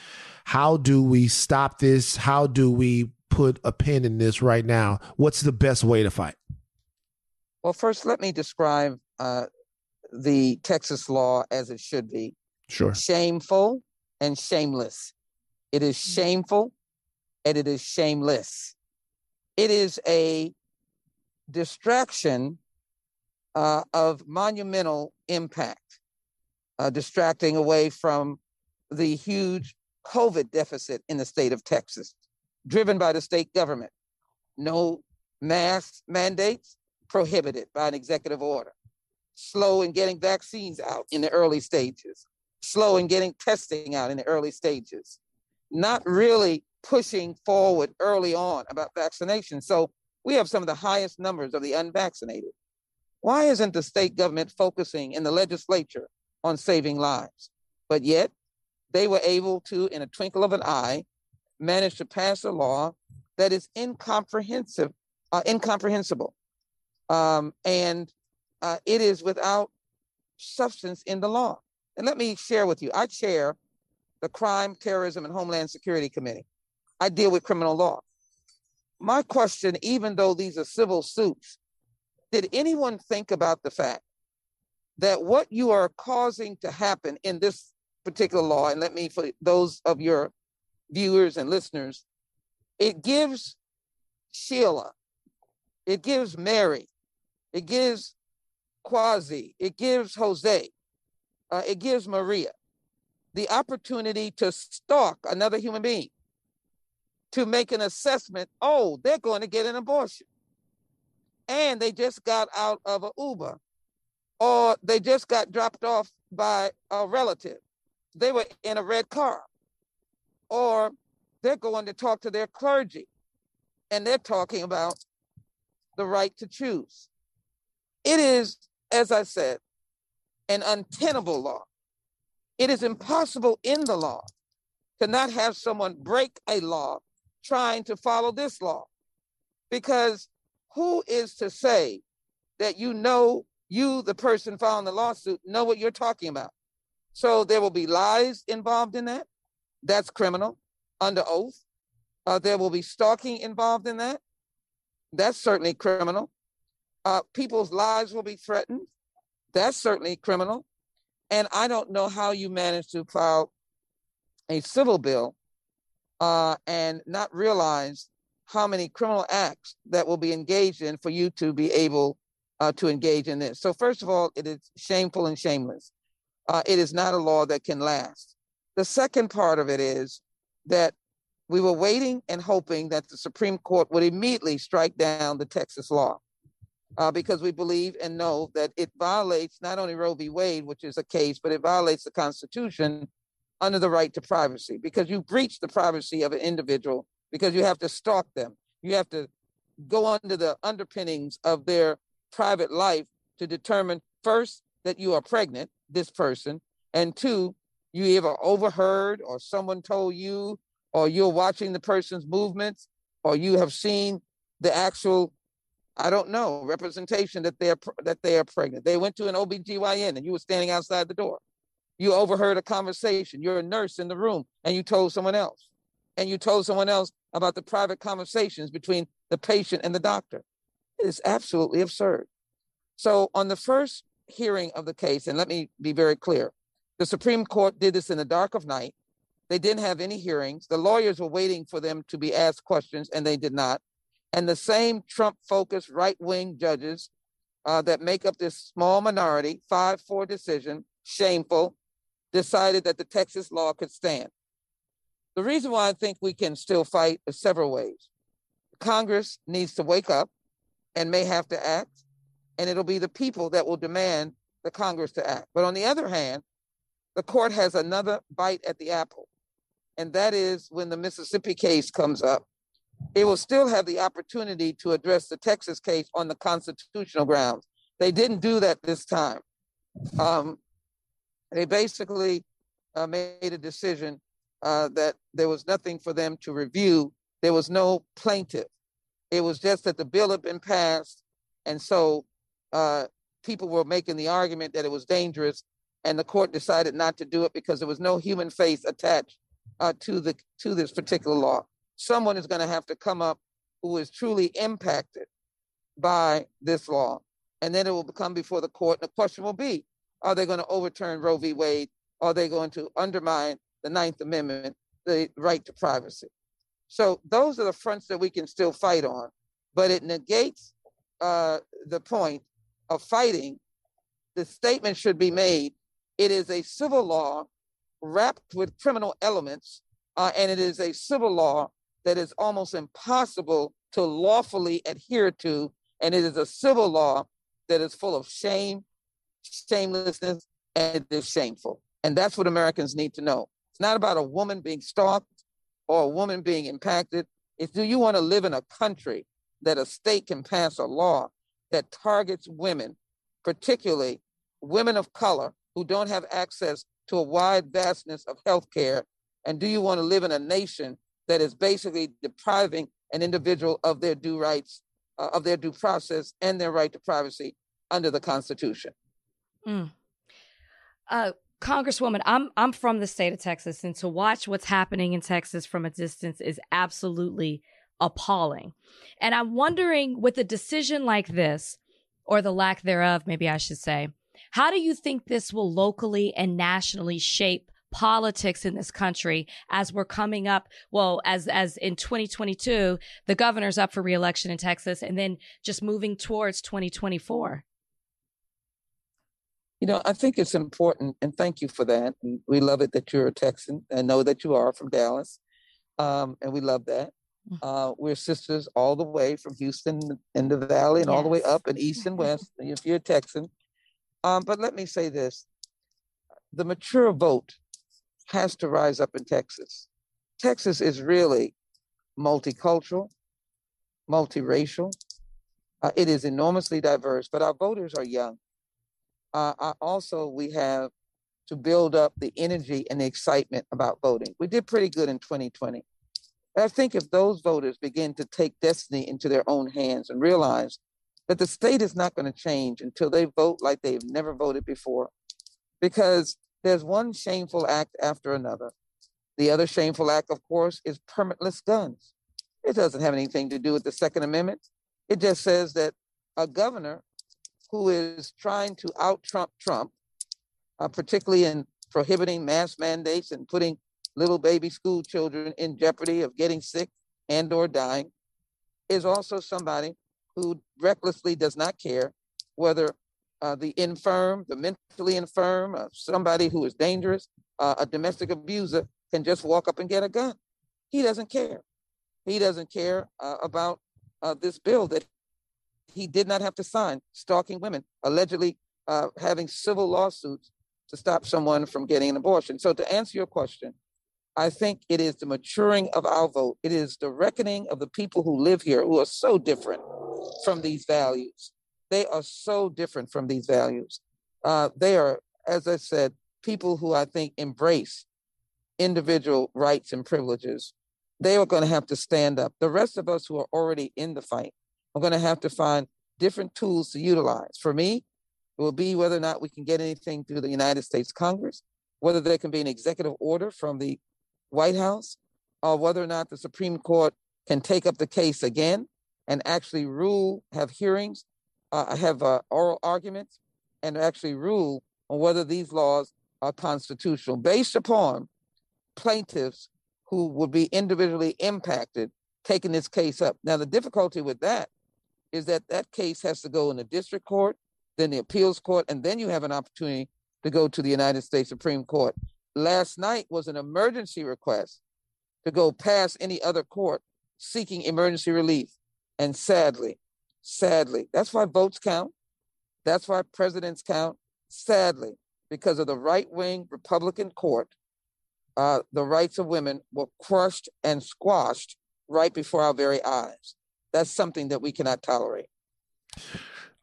How do we stop this? How do we put a pin in this right now? What's the best way to fight? Well, first, let me describe uh, the Texas law as it should be. Sure. Shameful and shameless. It is Mm. shameful and it is shameless. It is a distraction uh, of monumental impact, uh, distracting away from the huge COVID deficit in the state of Texas, driven by the state government. No mask mandates prohibited by an executive order. Slow in getting vaccines out in the early stages. Slow in getting testing out in the early stages. Not really pushing forward early on about vaccination. So we have some of the highest numbers of the unvaccinated. Why isn't the state government focusing in the legislature on saving lives? But yet, they were able to, in a twinkle of an eye, manage to pass a law that is incomprehensive, uh, incomprehensible, um, and uh, it is without substance in the law. And let me share with you: I chair the Crime, Terrorism, and Homeland Security Committee. I deal with criminal law. My question, even though these are civil suits, did anyone think about the fact that what you are causing to happen in this particular law, and let me, for those of your viewers and listeners, it gives Sheila, it gives Mary, it gives Kwasi, it gives Jose, uh, it gives Maria the opportunity to stalk another human being, to make an assessment oh, they're going to get an abortion. And they just got out of an Uber, or they just got dropped off by a relative. They were in a red car, or they're going to talk to their clergy and they're talking about the right to choose. It is, as I said, an untenable law. It is impossible in the law to not have someone break a law trying to follow this law. Because who is to say that you know, you, the person filing the lawsuit, know what you're talking about? So there will be lies involved in that. That's criminal under oath. Uh, there will be stalking involved in that. That's certainly criminal. Uh, people's lives will be threatened. That's certainly criminal. And I don't know how you manage to file a civil bill uh, and not realize how many criminal acts that will be engaged in for you to be able uh, to engage in this. So, first of all, it is shameful and shameless. Uh, it is not a law that can last. The second part of it is that we were waiting and hoping that the Supreme Court would immediately strike down the Texas law uh, because we believe and know that it violates not only Roe v. Wade, which is a case, but it violates the Constitution under the right to privacy because you breach the privacy of an individual because you have to stalk them. You have to go under the underpinnings of their private life to determine first that you are pregnant, this person, and two, you either overheard or someone told you, or you're watching the person's movements, or you have seen the actual, I don't know, representation that they're that they are pregnant. They went to an OBGYN and you were standing outside the door. You overheard a conversation. You're a nurse in the room and you told someone else. And you told someone else about the private conversations between the patient and the doctor. It is absolutely absurd. So, on the first hearing of the case, and let me be very clear the Supreme Court did this in the dark of night. They didn't have any hearings. The lawyers were waiting for them to be asked questions, and they did not. And the same Trump focused right wing judges uh, that make up this small minority, 5 4 decision, shameful, decided that the Texas law could stand. The reason why I think we can still fight is several ways. Congress needs to wake up and may have to act, and it'll be the people that will demand the Congress to act. But on the other hand, the court has another bite at the apple, and that is when the Mississippi case comes up, it will still have the opportunity to address the Texas case on the constitutional grounds. They didn't do that this time. Um, they basically uh, made a decision uh, that there was nothing for them to review. There was no plaintiff. It was just that the bill had been passed, and so uh, people were making the argument that it was dangerous, and the court decided not to do it because there was no human face attached uh, to the to this particular law. Someone is going to have to come up who is truly impacted by this law, and then it will come before the court. And the question will be: Are they going to overturn Roe v. Wade? Are they going to undermine the Ninth Amendment, the right to privacy? So those are the fronts that we can still fight on, but it negates uh, the point of fighting. The statement should be made: It is a civil law wrapped with criminal elements, uh, and it is a civil law that is almost impossible to lawfully adhere to, and it is a civil law that is full of shame, shamelessness, and it is shameful. And that's what Americans need to know. It's not about a woman being stalked or a woman being impacted. It's do you want to live in a country that a state can pass a law that targets women, particularly women of color who don't have access to a wide vastness of health care? And do you want to live in a nation that is basically depriving an individual of their due rights, uh, of their due process, and their right to privacy under the Constitution? Mm. Uh, Congresswoman, I'm I'm from the state of Texas, and to watch what's happening in Texas from a distance is absolutely appalling. And I'm wondering, with a decision like this, or the lack thereof, maybe I should say, how do you think this will locally and nationally shape politics in this country as we're coming up well as as in 2022 the governor's up for reelection in Texas and then just moving towards 2024 you know, I think it's important, and thank you for that. And we love it that you're a Texan, and know that you are from Dallas, um, and we love that. Mm. Uh, we're sisters all the way from Houston in the valley and yes. all the way up and east and west. if you're a Texan, um, but let me say this: the mature vote has to rise up in Texas. Texas is really multicultural, multiracial. Uh, it is enormously diverse, but our voters are young uh, also we have to build up the energy and the excitement about voting. We did pretty good in 2020. But I think if those voters begin to take destiny into their own hands and realize that the state is not going to change until they vote like they've never voted before, because there's one shameful act after another. The other shameful act, of course, is permitless guns. It doesn't have anything to do with the Second Amendment. It just says that a governor who is trying to out Trump Trump, uh, particularly in prohibiting mass mandates and putting little baby school children in jeopardy of getting sick and or dying, is also somebody who recklessly does not care whether uh, the infirm, the mentally infirm, uh, somebody who is dangerous, uh, a domestic abuser can just walk up and get a gun. He doesn't care. He doesn't care uh, about uh, this bill that he did not have to sign stalking women, allegedly uh, having civil lawsuits to stop someone from getting an abortion. So, to answer your question, I think it is the maturing of our vote. It is the reckoning of the people who live here who are so different from these values. They are so different from these values. Uh, they are, as I said, people who I think embrace individual rights and privileges. They are going to have to stand up. The rest of us who are already in the fight I'm going to have to find different tools to utilize. For me, it will be whether or not we can get anything through the United States Congress, whether there can be an executive order from the White House, or whether or not the Supreme Court can take up the case again and actually rule, have hearings, uh, have uh, oral arguments, and actually rule on whether these laws are constitutional based upon plaintiffs who would be individually impacted taking this case up. Now, the difficulty with that is that that case has to go in the district court, then the appeals court, and then you have an opportunity to go to the United States Supreme Court. Last night was an emergency request to go past any other court seeking emergency relief. And sadly, sadly, that's why votes count. That's why presidents count. Sadly, because of the right wing Republican court, uh, the rights of women were crushed and squashed right before our very eyes. That's something that we cannot tolerate.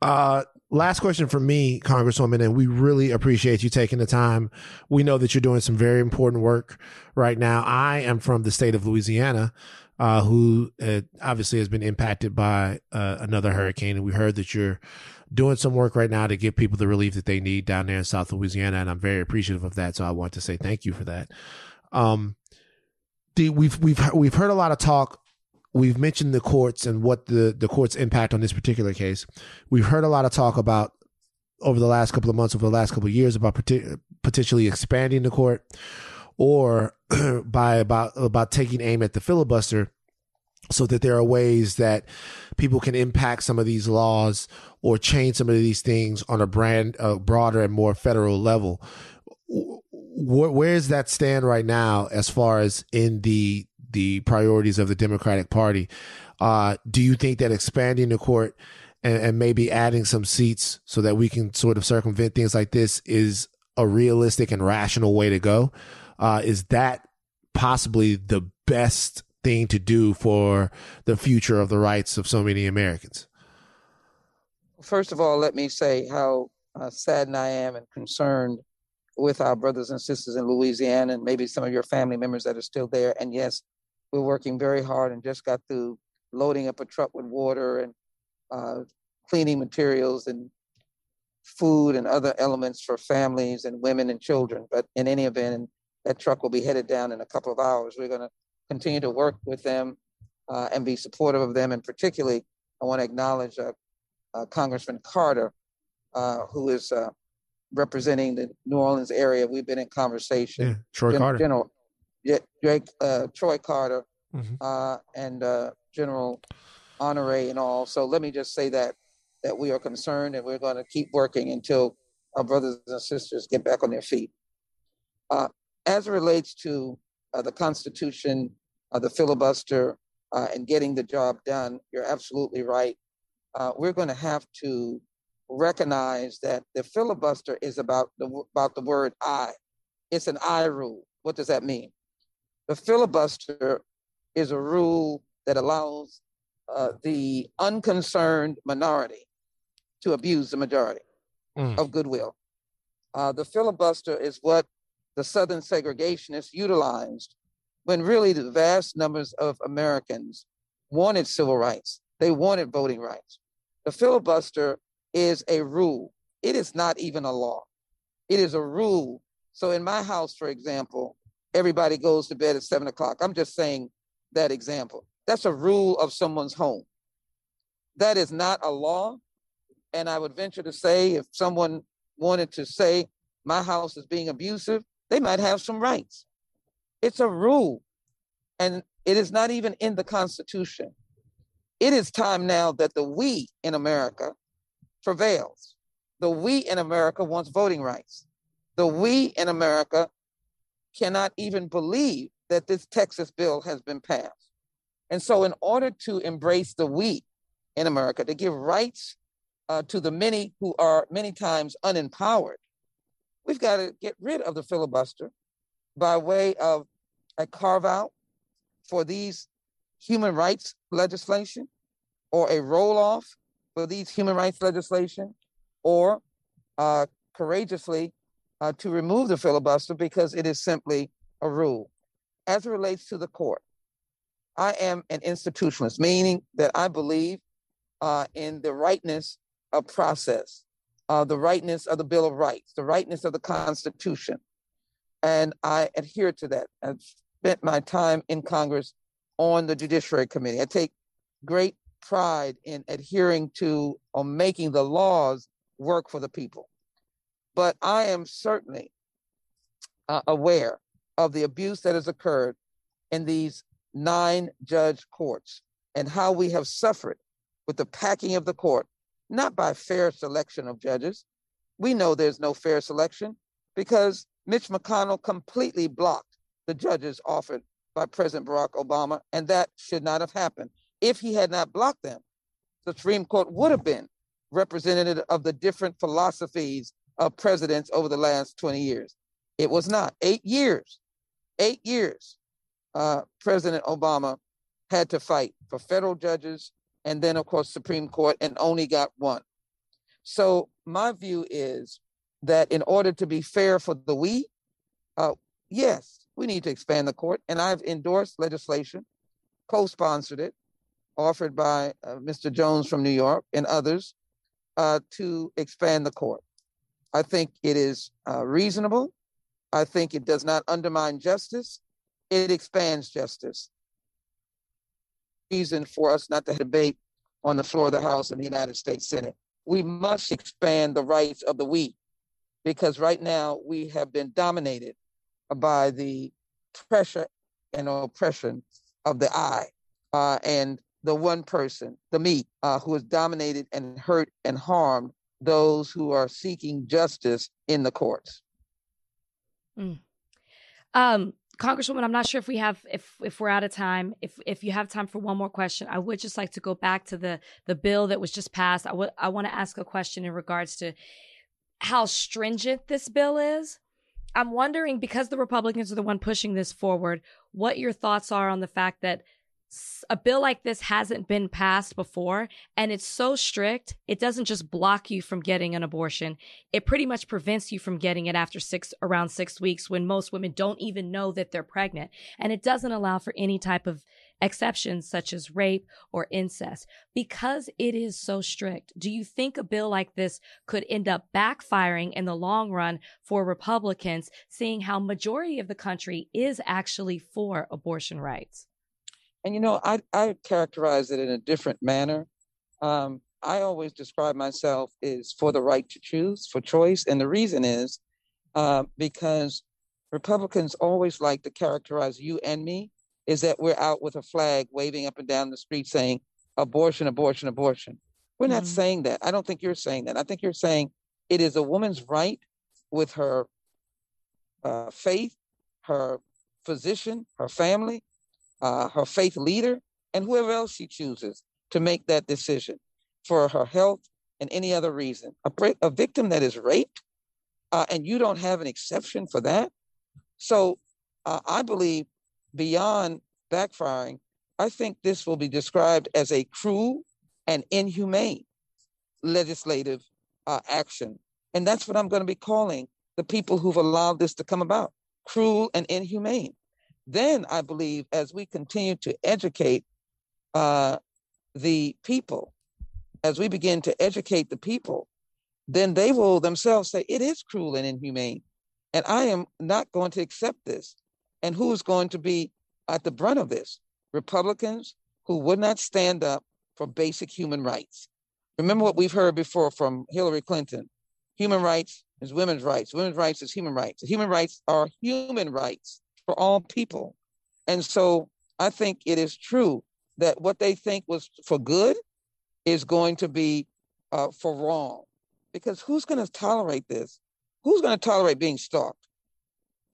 Uh, last question for me, Congresswoman, and we really appreciate you taking the time. We know that you're doing some very important work right now. I am from the state of Louisiana, uh, who uh, obviously has been impacted by uh, another hurricane, and we heard that you're doing some work right now to give people the relief that they need down there in South Louisiana, and I'm very appreciative of that. So I want to say thank you for that. Um, the, we've we've we've heard a lot of talk we've mentioned the courts and what the the court's impact on this particular case. We've heard a lot of talk about over the last couple of months, over the last couple of years, about potentially expanding the court, or by about about taking aim at the filibuster, so that there are ways that people can impact some of these laws or change some of these things on a brand broader and more federal level. Where, where does that stand right now, as far as in the the priorities of the Democratic Party. Uh, do you think that expanding the court and, and, maybe adding some seats so that we can sort of circumvent things like this is a realistic and rational way to go? Uh, is that possibly the best thing to do for the future of the rights of so many Americans? First of all, let me say how uh, saddened I am and concerned with our brothers and sisters in Louisiana and maybe some of your family members that are still there. And yes, we're working very hard and just got through loading up a truck with water and uh, cleaning materials and food and other elements for families and women and children. But in any event, that truck will be headed down in a couple of hours. We're going to continue to work with them uh, and be supportive of them. And particularly, I want to acknowledge uh, uh Congressman Carter, uh, who is uh, representing the New Orleans area. We've been in conversation. Yeah, Troy Gen- Carter. General, Jake, uh, Troy Carter, mm-hmm. uh, and uh, General Honore and all. So let me just say that that we are concerned and we're going to keep working until our brothers and sisters get back on their feet. Uh, as it relates to uh, the Constitution, uh, the filibuster, and getting the job done, you're absolutely right. we're going to have to recognize that the filibuster is about the about the word "I." It's an I rule. What does that mean? The filibuster is a rule that allows uh, the unconcerned minority to abuse the majority mm. of goodwill. Uh, the filibuster is what the Southern segregationists utilized when really the vast numbers of Americans wanted civil rights. They wanted voting rights. The filibuster is a rule. It is not even a law. It is a rule. So in my house, for example, everybody goes to bed at seven o'clock. I'm just saying that example. That's a rule of someone's home. That is not a law. And I would venture to say if someone wanted to say my house is being abusive, they might have some rights. It's a rule. And it is not even in the Constitution. It is time now that the we in America prevails. The we in America wants voting rights. The we in America cannot even believe that this Texas bill has been passed. And so, in order to embrace the we in America, to give rights uh, to the many who are many times unempowered, we've got to get rid of the filibuster by way of a carve out for these human rights legislation or a roll off for these human rights legislation or uh, courageously uh, to remove the filibuster because it is simply a rule. As it relates to the court, I am an institutionalist, meaning that I believe uh, in the rightness of process, uh, the rightness of the Bill of Rights, the rightness of the Constitution. And I adhere to that. I've spent my time in Congress on the Judiciary Committee. I take great pride in adhering to or making the laws work for the people. But I am certainly uh, aware of the abuse that has occurred in these nine judge courts and how we have suffered with the packing of the court, not by fair selection of judges. We know there's no fair selection because Mitch McConnell completely blocked the judges offered by President Barack Obama, and that should not have happened. If he had not blocked them, the Supreme Court would have been representative of the different philosophies of presidents over the last 20 years. It was not. Eight years, eight years, uh, President Obama had to fight for federal judges and then, of course, Supreme Court and only got one. So my view is that in order to be fair for the we, uh, yes, we need to expand the court. And I've endorsed legislation, co-sponsored it, offered by uh, Mr. Jones from New York and others uh, to expand the court. I think it is uh, reasonable. I think it does not undermine justice. It expands justice. Reason for us not to debate on the floor of the House and the United States Senate. We must expand the rights of the we, because right now we have been dominated by the pressure and oppression of the I. Uh, and the one person, the me, uh, who has dominated and hurt and harmed those who are seeking justice in the courts. Mm. Um, Congresswoman, I'm not sure if we have if if we're out of time. If if you have time for one more question, I would just like to go back to the the bill that was just passed. I would I want to ask a question in regards to how stringent this bill is. I'm wondering because the Republicans are the one pushing this forward, what your thoughts are on the fact that a bill like this hasn't been passed before and it's so strict it doesn't just block you from getting an abortion. It pretty much prevents you from getting it after 6 around 6 weeks when most women don't even know that they're pregnant. And it doesn't allow for any type of exceptions such as rape or incest. Because it is so strict do you think a bill like this could end up backfiring in the long run for republicans seeing how majority of the country is actually for abortion rights and you know, I, I characterize it in a different manner. Um, I always describe myself as for the right to choose, for choice. And the reason is uh, because Republicans always like to characterize you and me is that we're out with a flag waving up and down the street saying abortion, abortion, abortion. We're mm-hmm. not saying that. I don't think you're saying that. I think you're saying it is a woman's right with her uh, faith, her physician, her family, uh, her faith leader, and whoever else she chooses to make that decision for her health and any other reason. A, a victim that is raped, uh, and you don't have an exception for that. So uh, I believe beyond backfiring, I think this will be described as a cruel and inhumane legislative uh, action. And that's what I'm going to be calling the people who've allowed this to come about cruel and inhumane. Then I believe as we continue to educate uh, the people, as we begin to educate the people, then they will themselves say, it is cruel and inhumane. And I am not going to accept this. And who's going to be at the brunt of this? Republicans who would not stand up for basic human rights. Remember what we've heard before from Hillary Clinton human rights is women's rights, women's rights is human rights. Human rights are human rights for all people. And so I think it is true that what they think was for good is going to be uh, for wrong. Because who's going to tolerate this? Who's going to tolerate being stalked?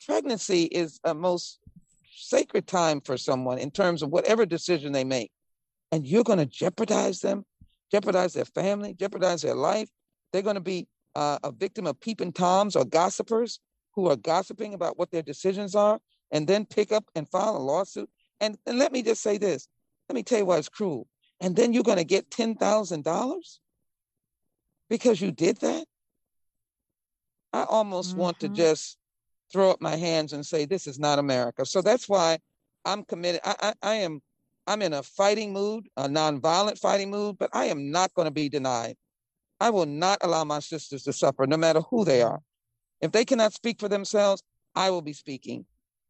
Pregnancy is a most sacred time for someone in terms of whatever decision they make. And you're going to jeopardize them, jeopardize their family, jeopardize their life. They're going to be uh, a victim of peeping toms or gossipers who are gossiping about what their decisions are and then pick up and file a lawsuit. And, and let me just say this let me tell you why it's cruel. And then you're going to get $10,000 because you did that? I almost mm-hmm. want to mm-hmm. just throw up my hands and say, this is not America. So that's why I'm committed. I, I, I am I'm in a fighting mood, a nonviolent fighting mood, but I am not going to be denied. I will not allow my sisters to suffer, no matter who they are. If they cannot speak for themselves, I will be speaking.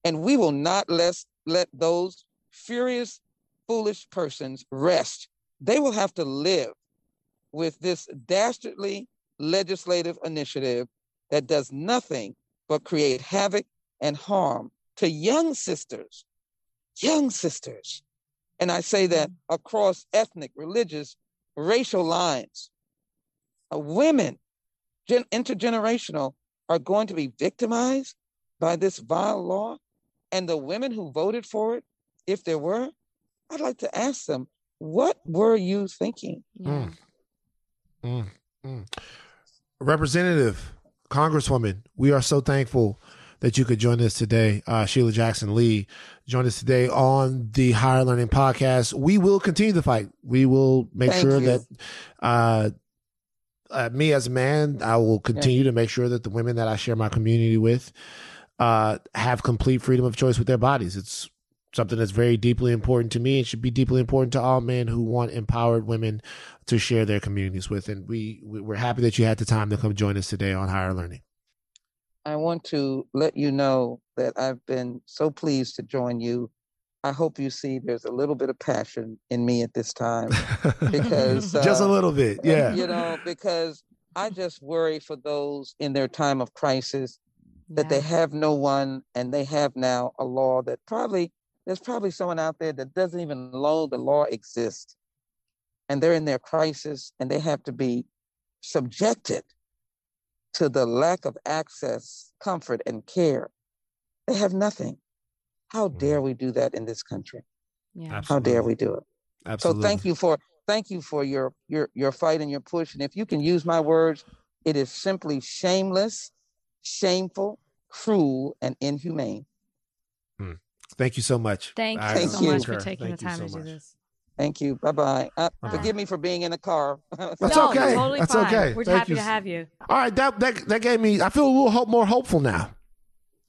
And we will not let, let those furious, foolish persons rest. They will have to live with this dastardly legislative initiative that does nothing but create havoc and harm to young sisters, young sisters. And I say that mm-hmm. across ethnic, religious, racial lines. Uh, women, gen- intergenerational, are going to be victimized by this vile law and the women who voted for it, if there were, I'd like to ask them, what were you thinking? Mm. Mm. Mm. Representative, Congresswoman, we are so thankful that you could join us today. Uh, Sheila Jackson Lee joined us today on the Higher Learning Podcast. We will continue the fight. We will make Thank sure you. that uh, uh, me as a man, I will continue to make sure that the women that I share my community with uh, have complete freedom of choice with their bodies. It's something that's very deeply important to me. and should be deeply important to all men who want empowered women to share their communities with. And we we're happy that you had the time to come join us today on Higher Learning. I want to let you know that I've been so pleased to join you. I hope you see there's a little bit of passion in me at this time because just a uh, little bit, yeah. you know, because I just worry for those in their time of crisis that they have no one and they have now a law that probably there's probably someone out there that doesn't even know the law exists. And they're in their crisis and they have to be subjected to the lack of access comfort and care. They have nothing. How mm-hmm. dare we do that in this country? Yeah. how dare we do it? Absolutely. so thank you for thank you for your your your fight and your push. And if you can use my words, it is simply shameless, shameful, cruel, and inhumane. Thank you so much. Thank I you so much for taking Thank the time so to do this. Thank you. Bye bye. Uh, Bye. forgive me for being in the car. That's no, okay. Totally That's fine. okay. We're Thank happy you. to have you. All right, that that that gave me. I feel a little hope, more hopeful now.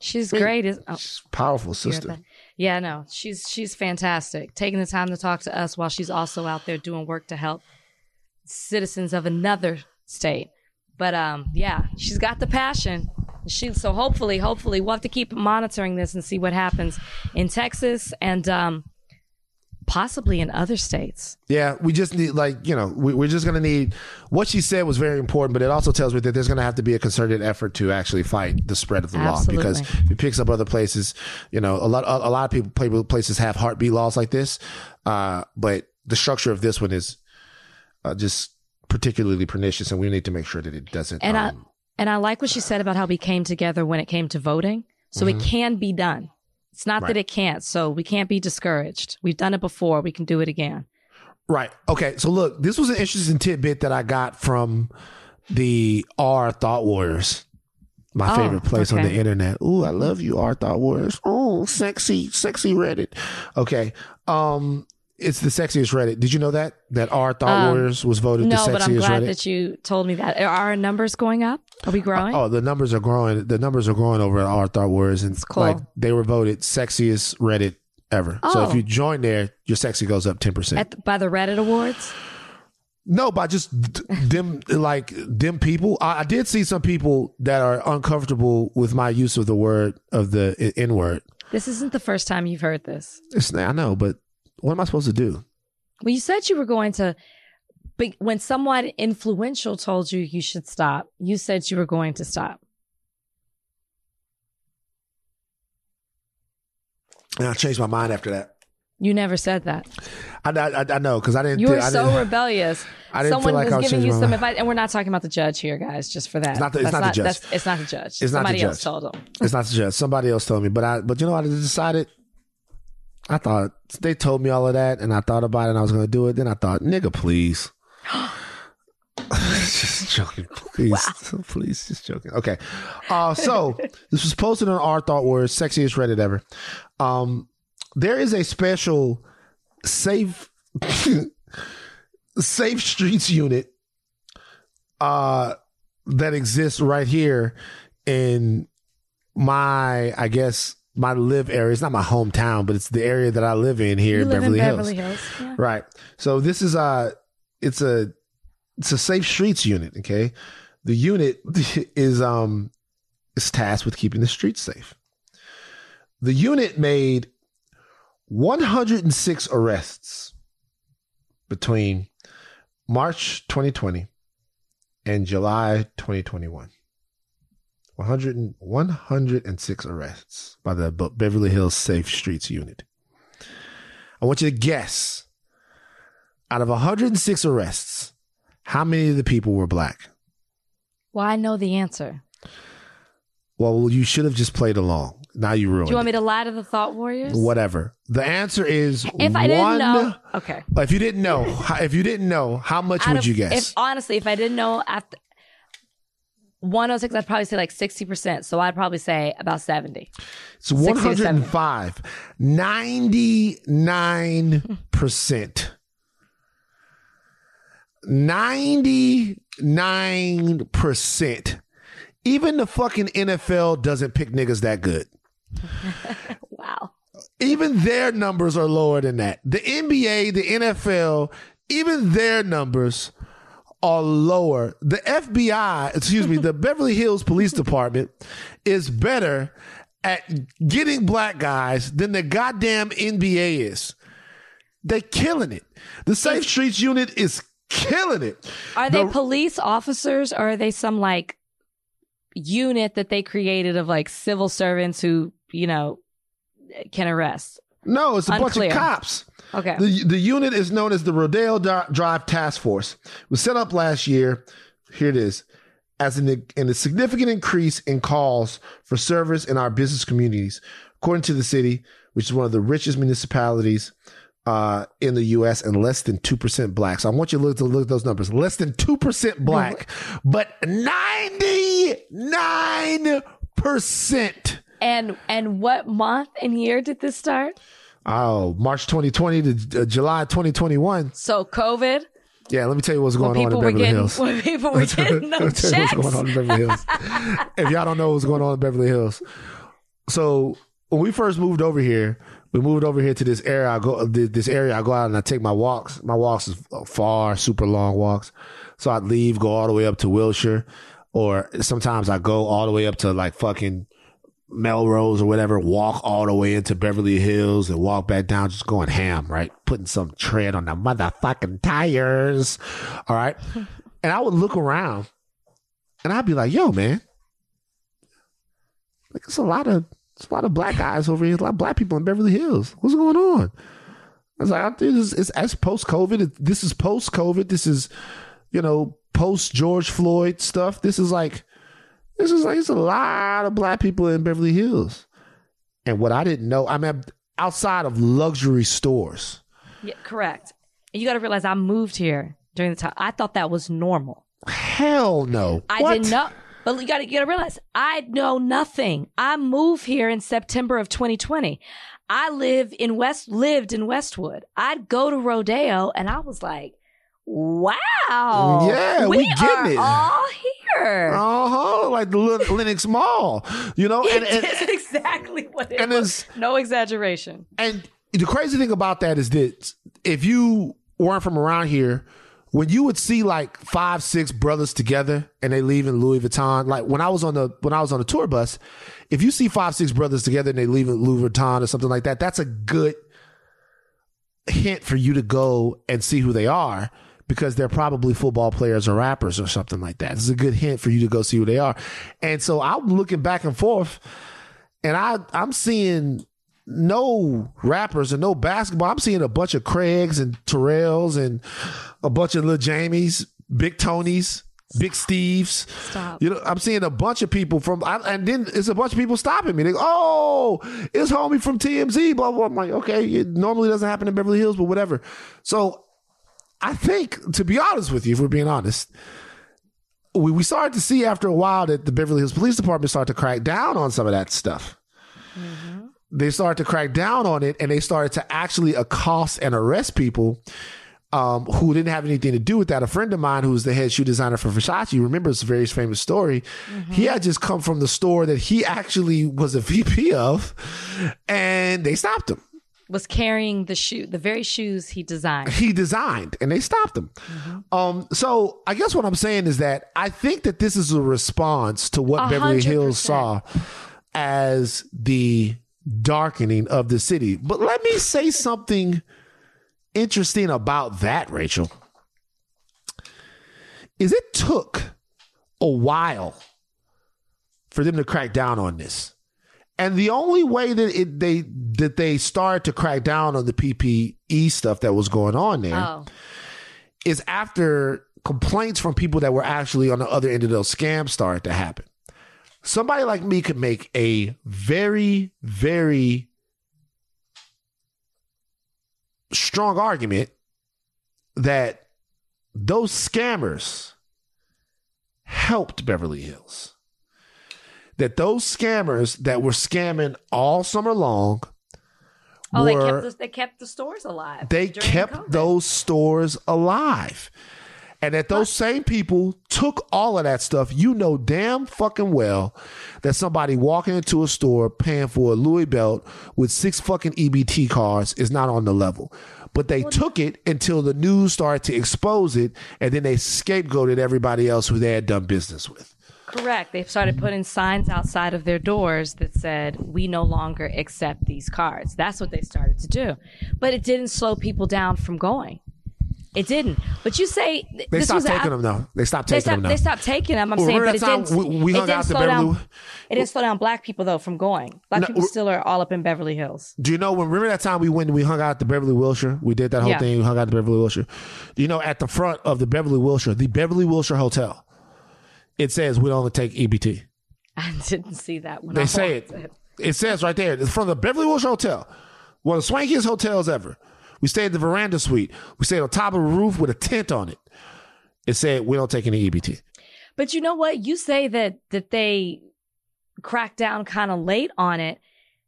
She's Mean, great. Is, oh, She's powerful sister. that? Yeah, no, she's she's fantastic. Taking the time to talk to us while she's also out there doing work to help citizens of another state. But um, yeah, she's got the passion. She so hopefully, hopefully, we'll have to keep monitoring this and see what happens in Texas and um, possibly in other states. Yeah, we just need like you know we, we're just gonna need what she said was very important, but it also tells me that there's gonna have to be a concerted effort to actually fight the spread of the law because if it picks up other places, you know a lot a, a lot of people places have heartbeat laws like this, uh, but the structure of this one is uh, just particularly pernicious, and we need to make sure that it doesn't. And um, and I like what she said about how we came together when it came to voting. So it can be done. It's not Mm-hmm. Right. that it can't. So we can't be discouraged. We've done it before. We can do it again. Right. Okay. So look, this was an interesting tidbit that I got from the R Thought Warriors. My Oh, favorite place on the internet. Ooh, I love you, R Thought Warriors. Oh, sexy, sexy Reddit. Okay. Um, it's the sexiest Reddit. Did you know that? That our Thought Um, Warriors was voted No, the but I'm sexiest glad Reddit. that you told me that. Are our numbers going up? Are we growing? Oh, the numbers are growing. The numbers are growing over at R Thought Warriors, and cool. like they were voted sexiest Reddit ever. So if Oh. you join there, your sexy goes up ten percent. The, by the Reddit Awards? No, by just d- them like them people. I, I did see some people that are uncomfortable with my use of the word of the N word. This isn't the first time you've heard this. It's I know, but what am I supposed to do? Well, you said you were going to, but when someone influential told you you should stop, you said you were going to stop. And I changed my mind after that. You never said that. I, I, I know because I didn't. You were I so didn't, rebellious. I didn't Someone like was giving you some advice, and we're not talking about the judge here, guys. Just for that, It's not the- it's That's not the judge. that's- it's not the judge. It's not the Somebody else told them. It's not the judge. Somebody else told me, but I. But you know what? I decided. I thought they told me all of that, and I thought about it, and I was going to do it. Then I thought, nigga, please. just joking, please, please, just joking. Okay, uh, so this was posted on our thought words, sexiest Reddit ever. Um, there is a special safe safe streets unit uh that exists right here in my I guess my live area. It's not my hometown, but it's the area that I live in here in Beverly in Hills. Beverly Hills. Yeah. Right. So this is a it's a it's a safe streets unit, okay? The unit is um is tasked with keeping the streets safe. The unit made 106 arrests between March 2020 and July 2021. 100 106 arrests by the Beverly Hills Safe Streets Unit. I want you to guess out of 106 arrests, how many of the people were black? Well, I know the answer. Well, you should have just played along. Now you ruined Do you want me to lie to the Thought Warriors? Whatever. The answer is If I one. didn't know, okay. If you didn't know, how- if you didn't know, how much Out would of- you guess? If honestly, if I didn't know after 106, I'd probably say like 60%. So I'd probably say about 70. It's 105. 99%. 99%. Even the fucking NFL doesn't pick niggas that good. Wow. Even their numbers are lower than that. The NBA, the NFL, even their numbers are lower. The FBI, excuse me, the Beverly Hills Police Department is better at getting black guys than the goddamn NBA is. They're killing it. The Safe Streets unit is killing it. Are they The- police officers or are they some like unit that they created of like civil servants who, you know, can arrest? No, it's a bunch of cops. Okay. The, the unit is known as the Rodeo Drive Task Force. It was set up last year. Here it is. As an, in a significant increase in calls for service in our business communities, according to the city, which is one of the richest municipalities uh, in the U.S. and less than two percent black. So I want you to look to look at those numbers. Less than two percent black, but ninety nine percent. and and what month and year did this start? Oh, March 2020 to uh, July 2021. So COVID, Yeah, let me tell you what's going on in Beverly getting Hills. when people were getting Let no me tell you checks. what's going on in Beverly Hills. if y'all don't know what's going on in Beverly Hills, so when we first moved over here, we moved over here to this area. I go this area. I go out and I take my walks. My walks is far, super long walks. So I'd leave, go all the way up to Wilshire, or sometimes I go all the way up to like fucking Melrose or whatever, walk all the way into Beverly Hills and walk back down, just going ham, right? Putting some tread on the motherfucking tires. All right. and I would look around and I'd be like, yo, man, like it's a lot of it's a lot of black guys over here, a lot of black people in Beverly Hills. What's going on? I was like, I think it's, it's, it's post COVID. This is post COVID. This is, you know, post George Floyd stuff. This is like, this is like, it's a lot of black people in Beverly Hills. And what I didn't know, I mean, outside of luxury stores. Yeah, correct. And you got to realize I moved here during the time. I thought that was normal. Hell no. I What? didn't know. But you got to you got to realize I know nothing. I moved here in September of 2020. I live in West lived in Westwood. I'd go to Rodeo and I was like, "Wow, Yeah, we getting are it. all here." Uh huh. Like the Lin- Lenox Mall, you know, and, and, it's exactly what it and was. it's- No exaggeration. And the crazy thing about that is that if you weren't from around here, when you would see like five, six brothers together and they leave in Louis Vuitton, like when I was on the when I was on the tour bus, if you see five, six brothers together and they leave in Louis Vuitton or something like that, that's a good hint for you to go and see who they are because they're probably football players or rappers or something like that. It's a good hint for you to go see who they are. And so I'm looking back and forth and I I'm seeing no rappers and no basketball. I'm seeing a bunch of Craigs and Terrells and a bunch of little Jamies, Big Tonys, Big Steves. Stop. You know, I'm seeing a bunch of people from, I, and then it's a bunch of people stopping me. They go, "Oh, it's homie from TMZ." Blah blah. I'm like, okay, it normally doesn't happen in Beverly Hills, but whatever. So, I think, to be honest with you, if we're being honest, we, we started to see after a while that the Beverly Hills Police Department started to crack down on some of that stuff. They started to crack down on it, and they started to actually accost and arrest people um, who didn't have anything to do with that. A friend of mine, who's the head shoe designer for Versace, remembers a very famous story. He had just come from the store that he actually was a VP of, and they stopped him. Was carrying the shoe, the very shoes he designed. He designed, and they stopped him. Um, so I guess what I'm saying is that I think that this is a response to what A Beverly Hills saw as the darkening of the city. But let me say something interesting about that, Rachel. Is it took a while for them to crack down on this. And the only way that it they that they started to crack down on the PPE stuff that was going on there oh. is Oh, after complaints from people that were actually on the other end of those scams started to happen. Somebody like me could make a very, very strong argument that those scammers helped Beverly Hills. That those scammers that were scamming all summer long oh, they kept the, they kept the stores alive. they kept COVID. those stores alive. And that those same people took all of that stuff, you know damn fucking well that somebody walking into a store paying for a Louis belt with six fucking EBT cards is not on the level. But they took it until the news started to expose it, and then they scapegoated everybody else who they had done business with. Correct. They've started putting signs outside of their doors that said, we no longer accept these cards. That's what they started to do. But it didn't slow people down from going. It didn't. But you say th- They this stopped was a- taking them though. They stopped They taking stopped, them though. they stopped taking them. I'm Well, saying, but it didn't, we- we it didn't out slow Beverly- down. It didn't slow down black people though from going. Black No, people still are all up in Beverly Hills. Do you know when? Remember that time we went and we hung out at the Beverly Wilshire? We did that whole Yeah. thing. We hung out at the Beverly Wilshire. Do you know at the front of the Beverly Wilshire, the Beverly Wilshire Hotel, it says we only take EBT. I didn't see that when oh, I They say walked it. It says right there. It's from the Beverly Wilshire Hotel, one of the swankiest hotels ever. We stayed at the veranda suite. We stayed on top of a roof with a tent on it. It said we don't take any EBT. But you know what? You say that that they cracked down kind of late on it.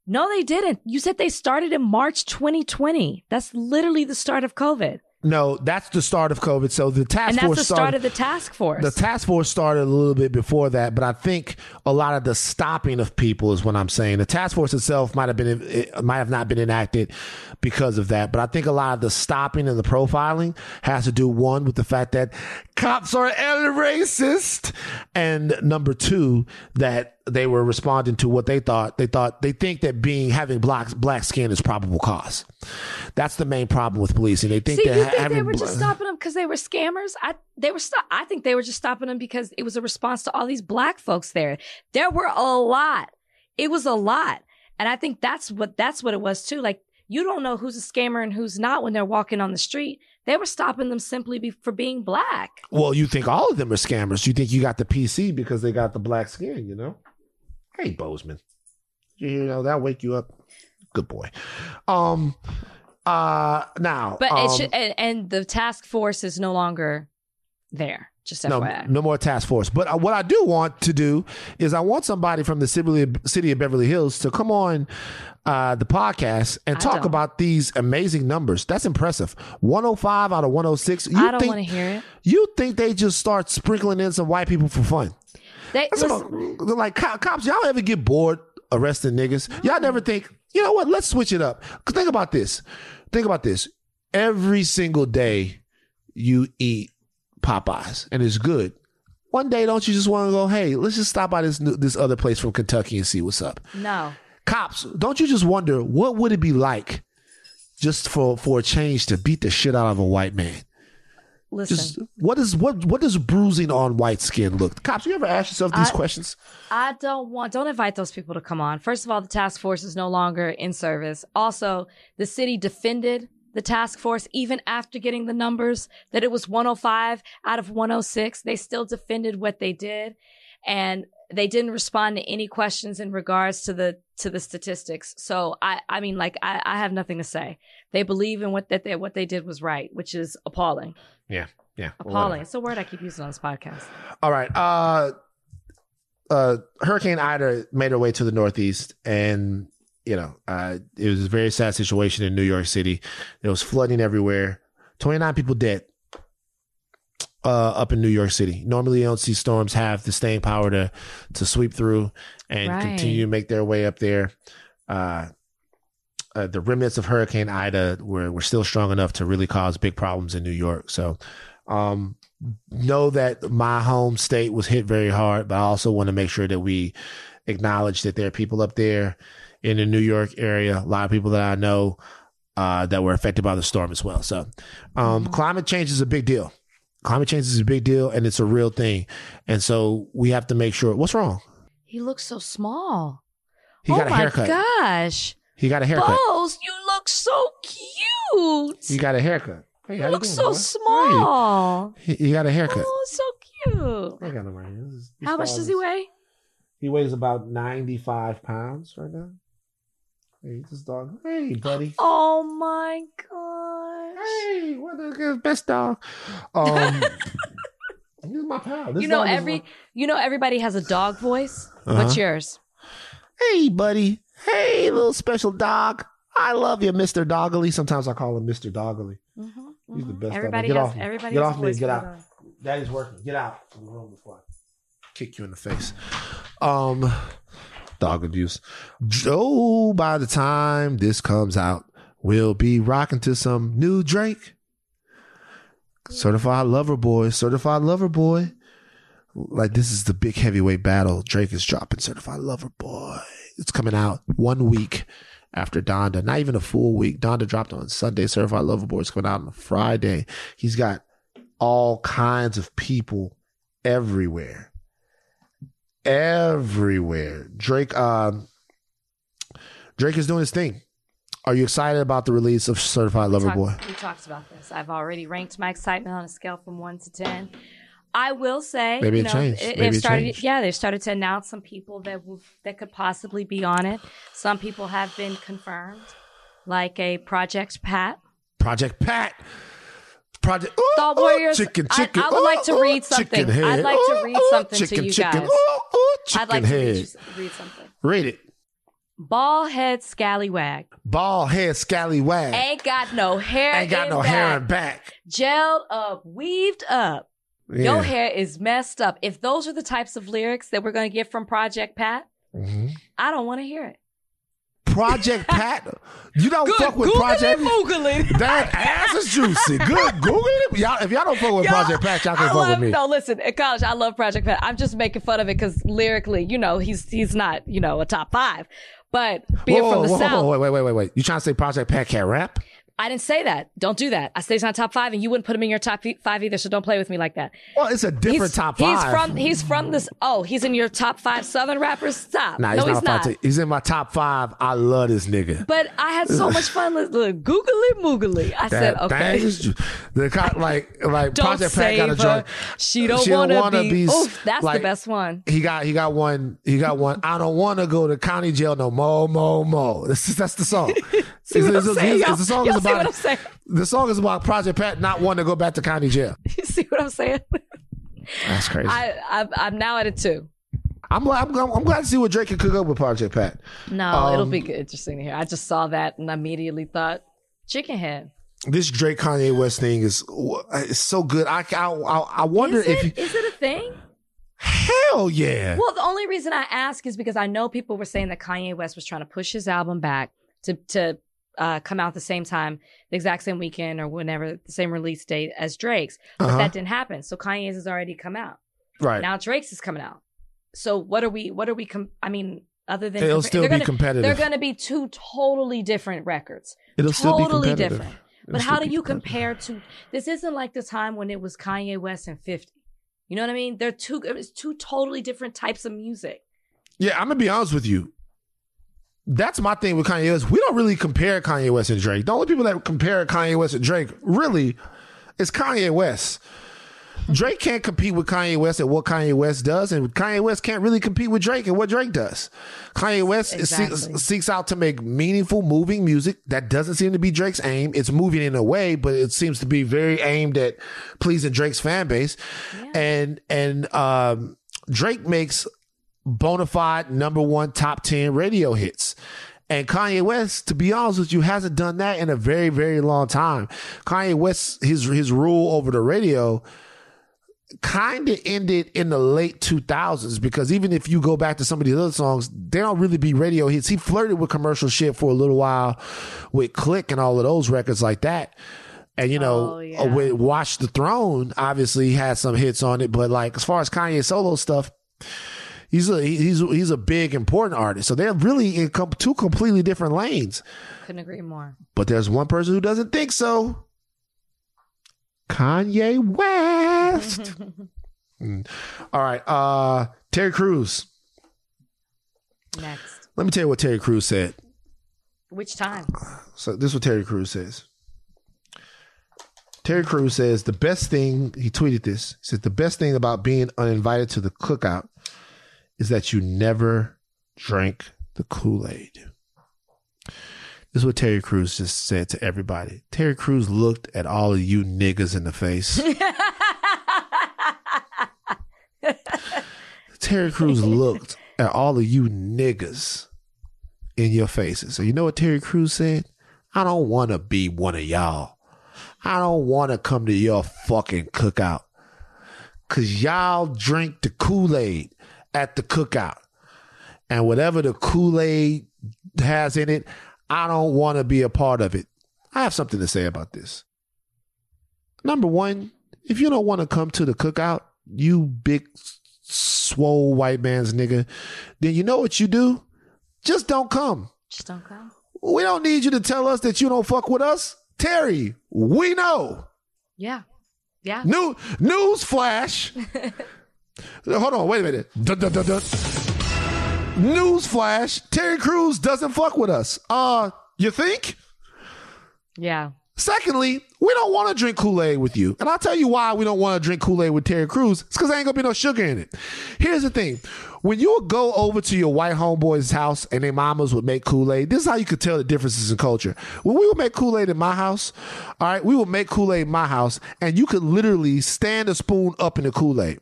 No, they didn't. You said they started in March 2020. That's literally the start of COVID. No, that's the start of COVID. So the task And that's force the started. start of the task force. The task force started a little bit before that, but I think a lot of the stopping of people is what I'm saying. The task force itself might have been it might have not been enacted because of that, but I think a lot of the stopping and the profiling has to do one with the fact that cops are racist, and number two that they were responding to what they thought. They thought they think that being having black black skin is probable cause. That's the main problem with policing. They think See, that you think having they were just stopping them because they were scammers? I they were stop. I think they were just stopping them because it was a response to all these black folks there. There were a lot. It was a lot, and I think that's what that's what it was too. Like you don't know who's a scammer and who's not when they're walking on the street. They were stopping them simply be, for being black. Well, you think all of them are scammers. You think you got the PC because they got the black skin, you know? Hey, Bozeman. You know, that'll wake you up. Good boy. Um uh now But um, it should, and, and the task force is no longer there. Just no, FYI. no more task force. But uh, what I do want to do is I want somebody from the city, city of Beverly Hills to come on uh, the podcast and I talk don't. about these amazing numbers. That's impressive. 105 out of 106. You I don't want to hear it. You think they just start sprinkling in some white people for fun? They, listen, about, like co- cops. Y'all ever get bored arresting niggas? Y'all mm-hmm. never think, you know what? Let's switch it up. 'Cause think about this. Think about this. Every single day you eat Popeyes and it's good. One day, don't you just want to go? Hey, let's just stop by this this other place from Kentucky and see what's up. no. Cops, don't you just wonder what would it be like just for for a change to beat the shit out of a white man? Listen. Just what is what what does bruising on white skin look? Cops, you ever ask yourself these I- questions? I don't want, don't invite those people to come on. First of all, the task force is no longer in service. Also, the city defended the task force even after getting the numbers that it was 105 out of 106. They still defended what they did and they didn't respond to any questions in regards to the to the statistics. So I I mean like I, I have nothing to say. They believe in what that they, what they did was right, which is appalling. Yeah, yeah. Appalling. It's a word I keep using on this podcast. All right. Uh, uh, Hurricane Ida made her way to the Northeast, and you know, uh, it was a very sad situation in New York City. There was flooding everywhere. Twenty nine people dead. Uh, up in New York City. Normally, you don't see storms have the staying power to to sweep through and Right. continue to make their way up there. Uh, uh, the remnants of Hurricane Ida were were still strong enough to really cause big problems in New York. So, um, know that my home state was hit very hard, but I also want to make sure that we acknowledge that there are people up there in the New York area, a lot of people that I know uh, that were affected by the storm as well. So, um, climate change is a big deal. Climate change is a big deal, and it's a real thing. And so we have to make sure. What's wrong? He looks so small. He oh got a my haircut. gosh. He got a haircut. Bose, you look so cute. You got a haircut. Hey, You look doing, so boy? small. Hey, he, he got a haircut. Oh, so cute. I got him right here. How much does he weigh? He weighs about 95 pounds right now. Hey, this dog. Hey, buddy. Oh my gosh. Hey, what the best dog? Um, he's my pal. This You know every my- you know everybody has a dog voice. Uh-huh. What's yours? Hey, buddy. Hey, little special dog. I love you, Mister Doggily. Sometimes I call him Mister Doggily. He's the best. Mm-hmm. Everybody Get has off everybody Get off me. Get out. a dog. Daddy's working. Get out from the room before I kick you in the face. Um, dog abuse. Joe, by the time this comes out, we'll be rocking to some new Drake. Certified Lover Boy, Certified Lover Boy. Like this is the big heavyweight battle. Drake is dropping Certified Lover Boy. It's coming out one week after Donda. Not even a full week. Donda dropped on Sunday. Certified Lover Boy is coming out on Friday. He's got all kinds of people everywhere. Everywhere. Drake um Drake is doing his thing. Are you excited about the release of Certified Lover Boy? We talked about this. I've already ranked my excitement on a scale from one to ten. I will say, Maybe you it know, changed. It, Maybe they've it started. changed. Yeah, they've started to announce some people that will, that could possibly be on it. Some people have been confirmed, like a Project Pat. Project Pat. Project ooh, Thought ooh, Warriors. Chicken, I- chicken. I would like to ooh, read something. chicken. I'd like to read ooh, something to you chicken. guys. Ooh, ooh, chicken I'd like head. to read, read something. Read it. Bald head scallywag Bald head scallywag. ain't got no hair. Ain't got no back. hair in back. Gelled up, weaved up. Yeah. Your hair is messed up. If those are the types of lyrics that we're going to get from Project Pat, Mhm. I don't want to hear it. Project Pat. You don't fuck with Project. moogly. That ass is juicy. Good. Google it. Y'all, if y'all don't fuck with Project Pat, y'all can I fuck love, with me. No, listen, in college, I love Project Pat. I'm just making fun of it because lyrically, you know, he's he's not, you know, a top five. But being Whoa, from the whoa, whoa, South, wait, wait, wait, wait, wait. You trying to say Project Pat can't rap? I didn't say that. Don't do that. I said he's not top five, and you wouldn't put him in your top five either. So don't play with me like that. Well, it's a different he's, top five. He's from he's from this. Oh, he's in your top five Southern rappers. Stop. Nah, no, he's he's not, not. five. He's in my top five. I love this nigga. But I had so much fun. Look, look, googly moogly. I said, That okay. is the like like Don't Project Pat got a joint. She don't wanna, wanna be. be Oof, that's like- the best one. He got he got one he got one. I don't want to go to county jail no more, more, more. That's that's the song. See what It's- I'm it's- saying? it's- y'all? the song Y'all is about what I'm saying? the song is about Project Pat not wanting to go back to county jail. You see what I'm saying? That's crazy. I, I I'm now at a two. I'm, I'm I'm glad to see what Drake can cook up with Project Pat. No, it'll Um, be good, interesting to hear. I just saw that and immediately thought chicken head. This Drake Kanye West thing is is so good. I I I, wonder Is if it, you, is it a thing? hell yeah. Well, the only reason I ask is because I know people were saying that Kanye West was trying to push his album back to to uh, come out the same time, the exact same weekend or whenever the same release date as Drake's, but Uh-huh. that didn't happen. So Kanye's has already come out. right. Now Drake's is coming out. So what are we? What are we? Com- I mean, other than It'll compa- still they're be gonna, competitive. They're going to be two totally different records. It'll still be totally competitive. different. It'll But how do you compare to? This isn't like the time when it was Kanye West and Fifty. You know what I mean? They're two. It's two totally different types of music. Yeah, I'm gonna be honest with you. That's my thing with Kanye West. We don't really compare Kanye West and Drake. The only people that compare Kanye West and Drake really is Kanye West. Drake can't compete with Kanye West at what Kanye West does, and Kanye West can't really compete with Drake at what Drake does. Kanye West seeks, Exactly. seeks out to make meaningful, moving music. That doesn't seem to be Drake's aim. It's moving in a way, but it seems to be very aimed at pleasing Drake's fan base. And and um, Drake makes bona fide number one top 10 radio hits. And Kanye West, to be honest with you, hasn't done that in a very, very long time. Kanye West, his his rule over the radio kind of ended in the late 2000s because even if you go back to some of these other songs, they don't really be radio hits. He flirted with commercial shit for a little while with Click and all of those records like that. And you know, Oh, yeah. with Watch the Throne, obviously he had some hits on it, but like as far as Kanye solo stuff, he's a he's he's a big important artist. So they're really in com- two completely different lanes. Couldn't agree more. But there's one person who doesn't think so. Kanye West. Mm. All right. Uh Terry Crews. Next, Let me tell you what Terry Crews said. which time? So this is what Terry Crews says. Terry Crews says the best thing he tweeted this. He said the best thing about being uninvited to the cookout is that you never drank the Kool-Aid. This is what Terry Crews just said to everybody. Terry Crews looked at all of you niggas in the face. Terry Crews looked at all of you niggas in your faces. So you know what Terry Crews said? I don't want to be one of y'all. I don't want to come to your fucking cookout. because y'all drink the Kool Aid at the cookout. And whatever the Kool Aid has in it, I don't want to be a part of it. I have something to say about this. Number one, if you don't want to come to the cookout, you big swole white man's nigga, then you know what you do? Just don't come. Just don't come. We don't need you to tell us that you don't fuck with us. Terry, we know. Yeah. Yeah. New news flash. Hold on, wait a minute. Dun, dun, dun, dun. News flash. Terry Crews doesn't fuck with us. Uh, you think? Yeah. Secondly, we don't want to drink Kool Aid with you. And I'll tell you why we don't want to drink Kool Aid with Terry Crews. It's because there ain't going to be no sugar in it. Here's the thing when you would go over to your white homeboy's house and their mamas would make Kool Aid, this is how you could tell the differences in culture. When we would make Kool Aid in my house, all right, we would make Kool Aid in my house, and you could literally stand a spoon up in the Kool Aid.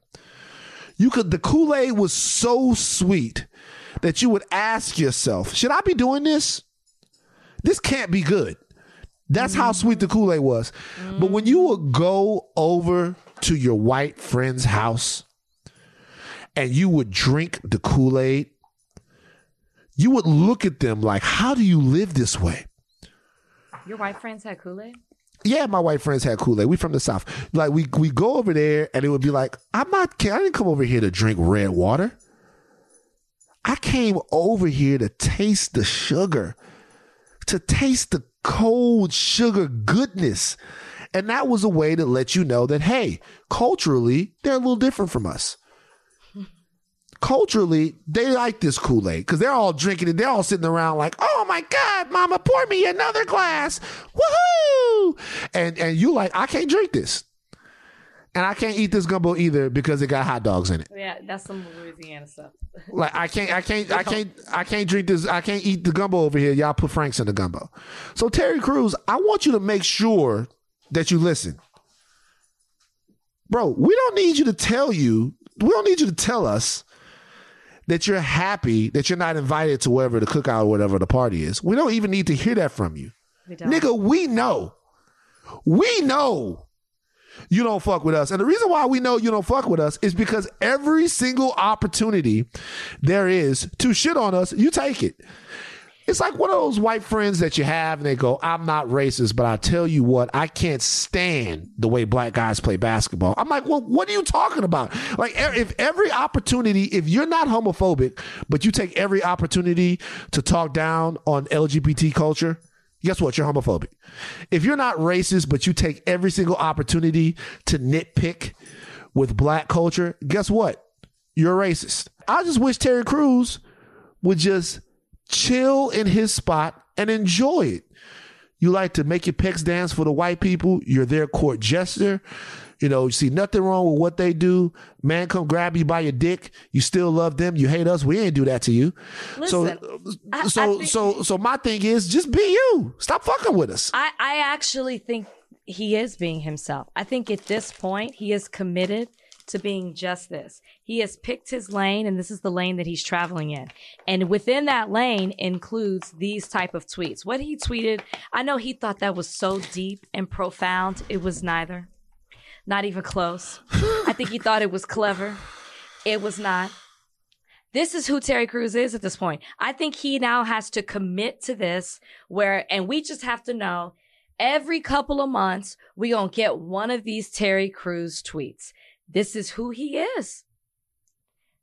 You could, the Kool Aid was so sweet that you would ask yourself, should I be doing this? This can't be good. That's how mm. sweet the Kool Aid was. But when you would go over to your white friend's house and you would drink the Kool Aid, you would look at them like, how do you live this way? Your white friends had Kool Aid? Yeah, my white friends had Kool Aid. We from the south. Like we we go over there, and it would be like, I'm not. I didn't come over here to drink red water. I came over here to taste the sugar, to taste the cold sugar goodness, and that was a way to let you know that hey, culturally they're a little different from us. Culturally, they like this Kool Aid because they're all drinking it. They're all sitting around like, "Oh my God, Mama, pour me another glass, woohoo!" And and you like, I can't drink this, and I can't eat this gumbo either because it got hot dogs in it. Yeah, that's some Louisiana stuff. Like I can't, I can't, I can't, I can't drink this. I can't eat the gumbo over here. Y'all put Franks in the gumbo. So Terry Crews, I want you to make sure that you listen, bro. We don't need you to tell you. We don't need you to tell us that you're happy that you're not invited to wherever the cookout or whatever the party is. We don't even need to hear that from you, We nigga. We know. We know you don't fuck with us. And the reason why we know you don't fuck with us is because every single opportunity there is to shit on us, you take it. It's like one of those white friends that you have and they go, I'm not racist, but I tell you what, I can't stand the way black guys play basketball. I'm like, well, what are you talking about? Like, if every opportunity, if you're not homophobic, but you take every opportunity to talk down on LGBT culture, guess what? You're homophobic. If you're not racist, but you take every single opportunity to nitpick with black culture, guess what? You're racist. I just wish Terry Crews would just chill in his spot and enjoy it. You like to make your pecs dance for the white people. You're their court jester. You know, you see nothing wrong with what they do. Man, come grab you by your dick. You still love them. You hate us. We ain't do that to you. Listen, so, I- I so, think- so, so my thing is just be you. Stop fucking with us. I, I actually think he is being himself. I think at this point, he is committed to being just this. He has picked his lane, and this is the lane that he's traveling in. And within that lane includes these type of tweets. What he tweeted, I know he thought that was so deep and profound. It was neither. Not even close. I think he thought it was clever. It was not. This is who Terry Crews is at this point. I think he now has to commit to this where, and we just have to know every couple of months, we gonna get one of these Terry Crews tweets. This is who he is.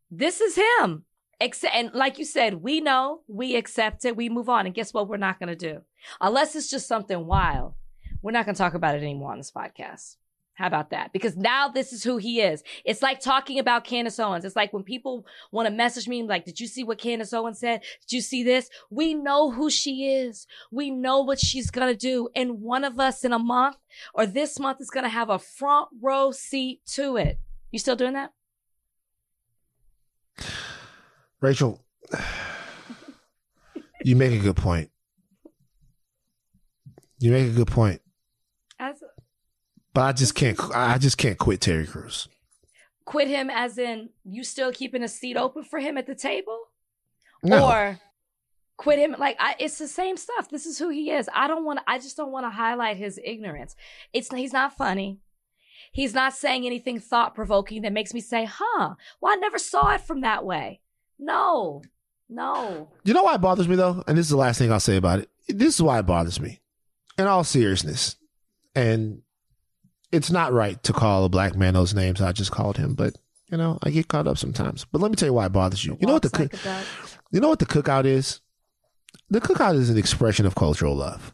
This is him. Except, and like you said, we know, we accept it, we move on. And guess what? We're not gonna do. Unless it's just something wild. We're not gonna talk about it anymore on this podcast. How about that? Because now this is who he is. It's like talking about Candace Owens. It's like when people want to message me, like, did you see what Candace Owens said? Did you see this? We know who she is. We know what she's going to do. And one of us in a month or this month is going to have a front row seat to it. You still doing that? Rachel, you make a good point. You make a good point, but I just can't. I just can't quit Terry Crews. quit him as in you still keeping a seat open for him at the table? No. Or quit him like I, it's the same stuff. This is who he is. I don't want I just don't want to highlight his ignorance. It's he's not funny. He's not saying anything thought provoking that makes me say, huh, well, I never saw it from that way. No, no. You know why it bothers me though? And this is the last thing I'll say about it. This is why it bothers me. In all seriousness. And it's not right to call a black man those names I just called him, but you know, I get caught up sometimes. But let me tell you why it bothers you. You know what the cook you know what the cookout is? The cookout is an expression of cultural love.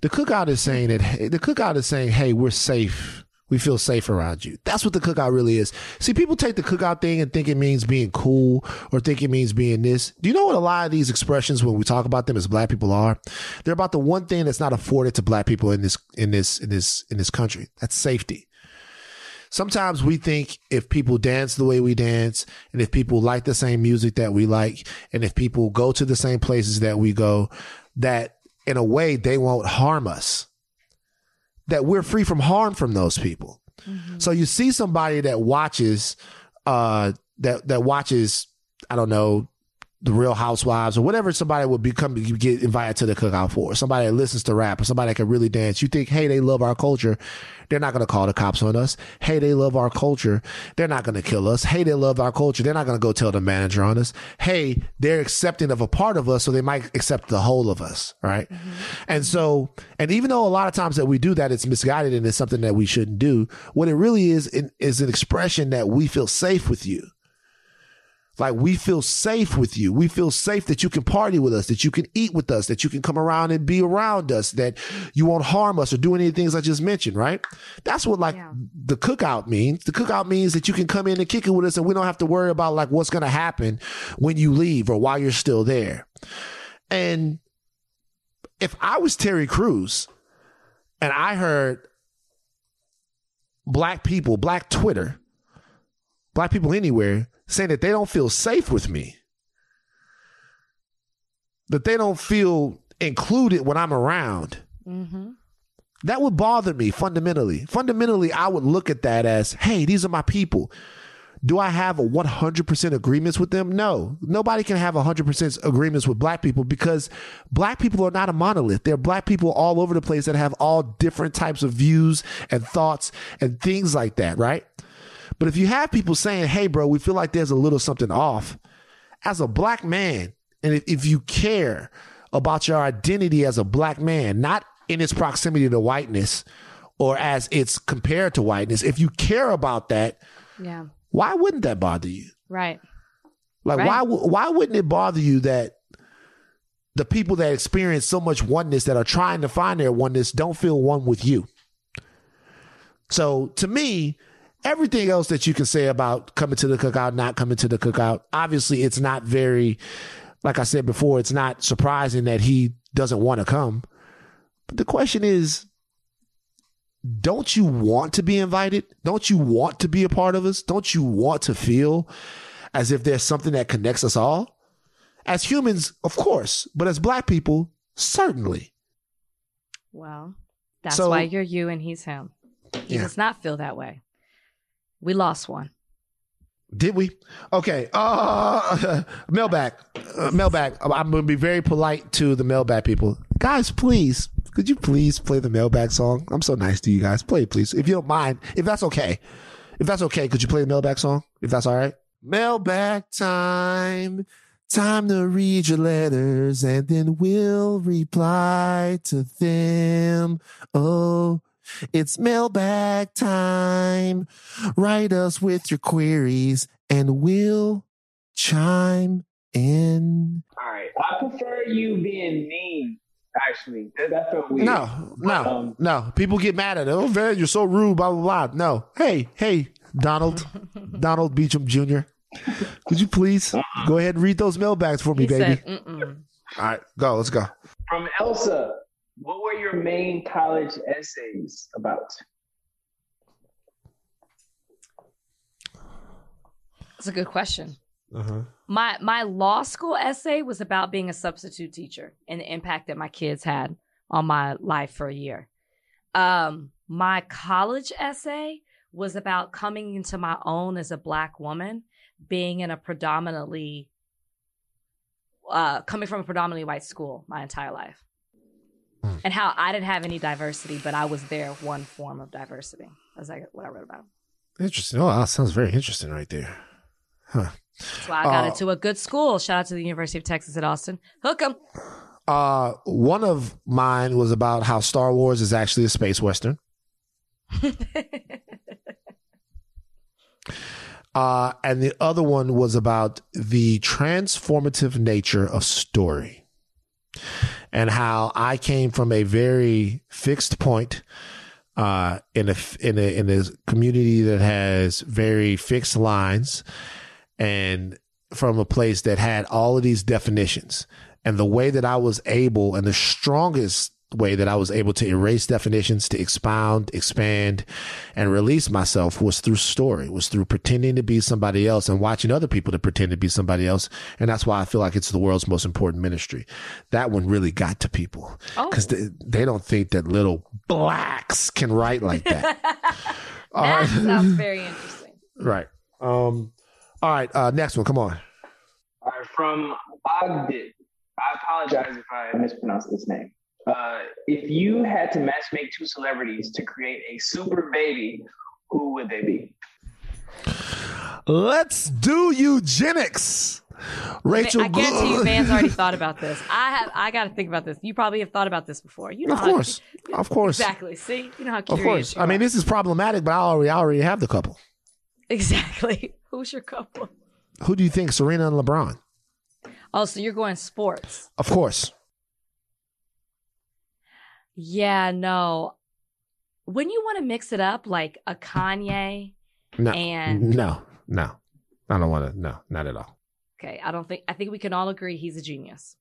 The cookout is saying that the cookout is saying, "Hey, we're safe. We feel safe around you." That's what the cookout really is. See, people take the cookout thing and think it means being cool or think it means being this. Do you know what a lot of these expressions when we talk about them as black people are? They're about the one thing that's not afforded to black people in this in this in this in this country. That's safety sometimes we think if people dance the way we dance and if people like the same music that we like and if people go to the same places that we go that in a way they won't harm us that we're free from harm from those people. So you see somebody that watches uh that that watches i don't know the Real Housewives or whatever somebody would become you get invited to the cookout for. Somebody that listens to rap or somebody that can really dance. You think, hey, they love our culture. They're not going to call the cops on us. Hey, they love our culture. They're not going to kill us. Hey, they love our culture. They're not going to go tell the manager on us. Hey, they're accepting of a part of us, so they might accept the whole of us, right? Mm-hmm. And so, and even though a lot of times that we do that, it's misguided and it's something that we shouldn't do. What it really is is an expression that we feel safe with you. Like we feel safe with you. We feel safe that you can party with us, that you can eat with us, that you can come around and be around us, that you won't harm us or do any of the things I just mentioned, right? That's what like Yeah. the cookout means. The cookout means that you can come in and kick it with us and we don't have to worry about like what's going to happen when you leave or while you're still there. And if I was Terry Crews and I heard black people, black Twitter, black people anywhere saying that they don't feel safe with me, that they don't feel included when I'm around, Mm-hmm. that would bother me fundamentally. Fundamentally, I would look at that as, hey, these are my people. Do I have a 100% agreements with them? No. Nobody can have 100% agreements with black people because black people are not a monolith. There are black people all over the place that have all different types of views and thoughts and things like that, right? But if you have people saying, hey, bro, we feel like there's a little something off, as a black man, and if, if you care about your identity as a black man, not in its proximity to whiteness or as it's compared to whiteness, if you care about that, Yeah. why wouldn't that bother you? Right. Like Right. why why wouldn't it bother you that the people that experience so much oneness that are trying to find their oneness don't feel one with you? So to me, everything else that you can say about coming to the cookout, not coming to the cookout, obviously it's not very like I said before, it's not surprising that he doesn't want to come. But the question is, don't you want to be invited? Don't you want to be a part of us? Don't you want to feel as if there's something that connects us all? As humans, of course, but as black people, certainly. Well, that's So- why you're you and he's him. He Yeah. does not feel that way. We lost one. Did we? Okay. Uh, mailbag. Uh, mailbag. I'm going to be very polite to the mailbag people. Guys, please, could you please play the mailbag song? I'm so nice to you guys. Play, it, please. If you don't mind, if that's okay. If that's okay, could you play the mailbag song? If that's all right. Mailbag time. Time to read your letters and then we'll reply to them. Oh, it's mailbag time. Write us with your queries and we'll chime in. All right. I prefer you being mean. Actually, that, that felt weird. No, no, Um, no. People get mad at it. Oh, man, you're so rude, blah, blah, blah. No. Hey, hey, Donald, Donald Beacham Jr., could you please go ahead and read those mailbags for me, He baby? said, All right, go. Let's go. From Elsa, what were your main college essays about? That's a good question. Uh-huh. My my law school essay was about being a substitute teacher and the impact that my kids had on my life for a year. Um, my college essay was about coming into my own as a black woman, being in a predominantly uh, coming from a predominantly white school my entire life. Hmm. And how I didn't have any diversity, but I was their one form of diversity. As I what I read about. Interesting. Oh, that sounds very interesting right there. Huh. That's why I got Uh, into a good school. Shout out to the University of Texas at Austin. Hook 'em. Uh, one of mine was about how Star Wars is actually a space western. Uh, and the other one was about the transformative nature of story and how I came from a very fixed point uh, in a in a in a community that has very fixed lines and from a place that had all of these definitions. And the way that I was able and the strongest way that I was able to erase definitions, to expound, expand, and release myself was through story, was through pretending to be somebody else and watching other people to pretend to be somebody else. And that's why I feel like it's the world's most important ministry. That one really got to people Oh. because they, they don't think that little blacks can write like that. All That right. sounds very interesting. right. Um, all right. Uh, next one. Come on. All right, from Ogdit. I apologize if I mispronounced this name. Uh, if you had to match make two celebrities to create a super baby, who would they be? Let's do eugenics. Rachel, I guarantee you, Van's already thought about this. I have. I got to think about this. You probably have thought about this before. You know, Of how- course, of course, exactly. See, you know how curious. of curious. course. you I mean, this is problematic, but I already, I already have the couple. exactly. Who's your couple? Who do you think, Serena and LeBron? Oh, so you're going sports? Of course. Yeah, no. When you want to mix it up, like a Kanye. No, And- no, no. I don't want to. No, not at all. Okay, I don't think. I think we can all agree he's a genius.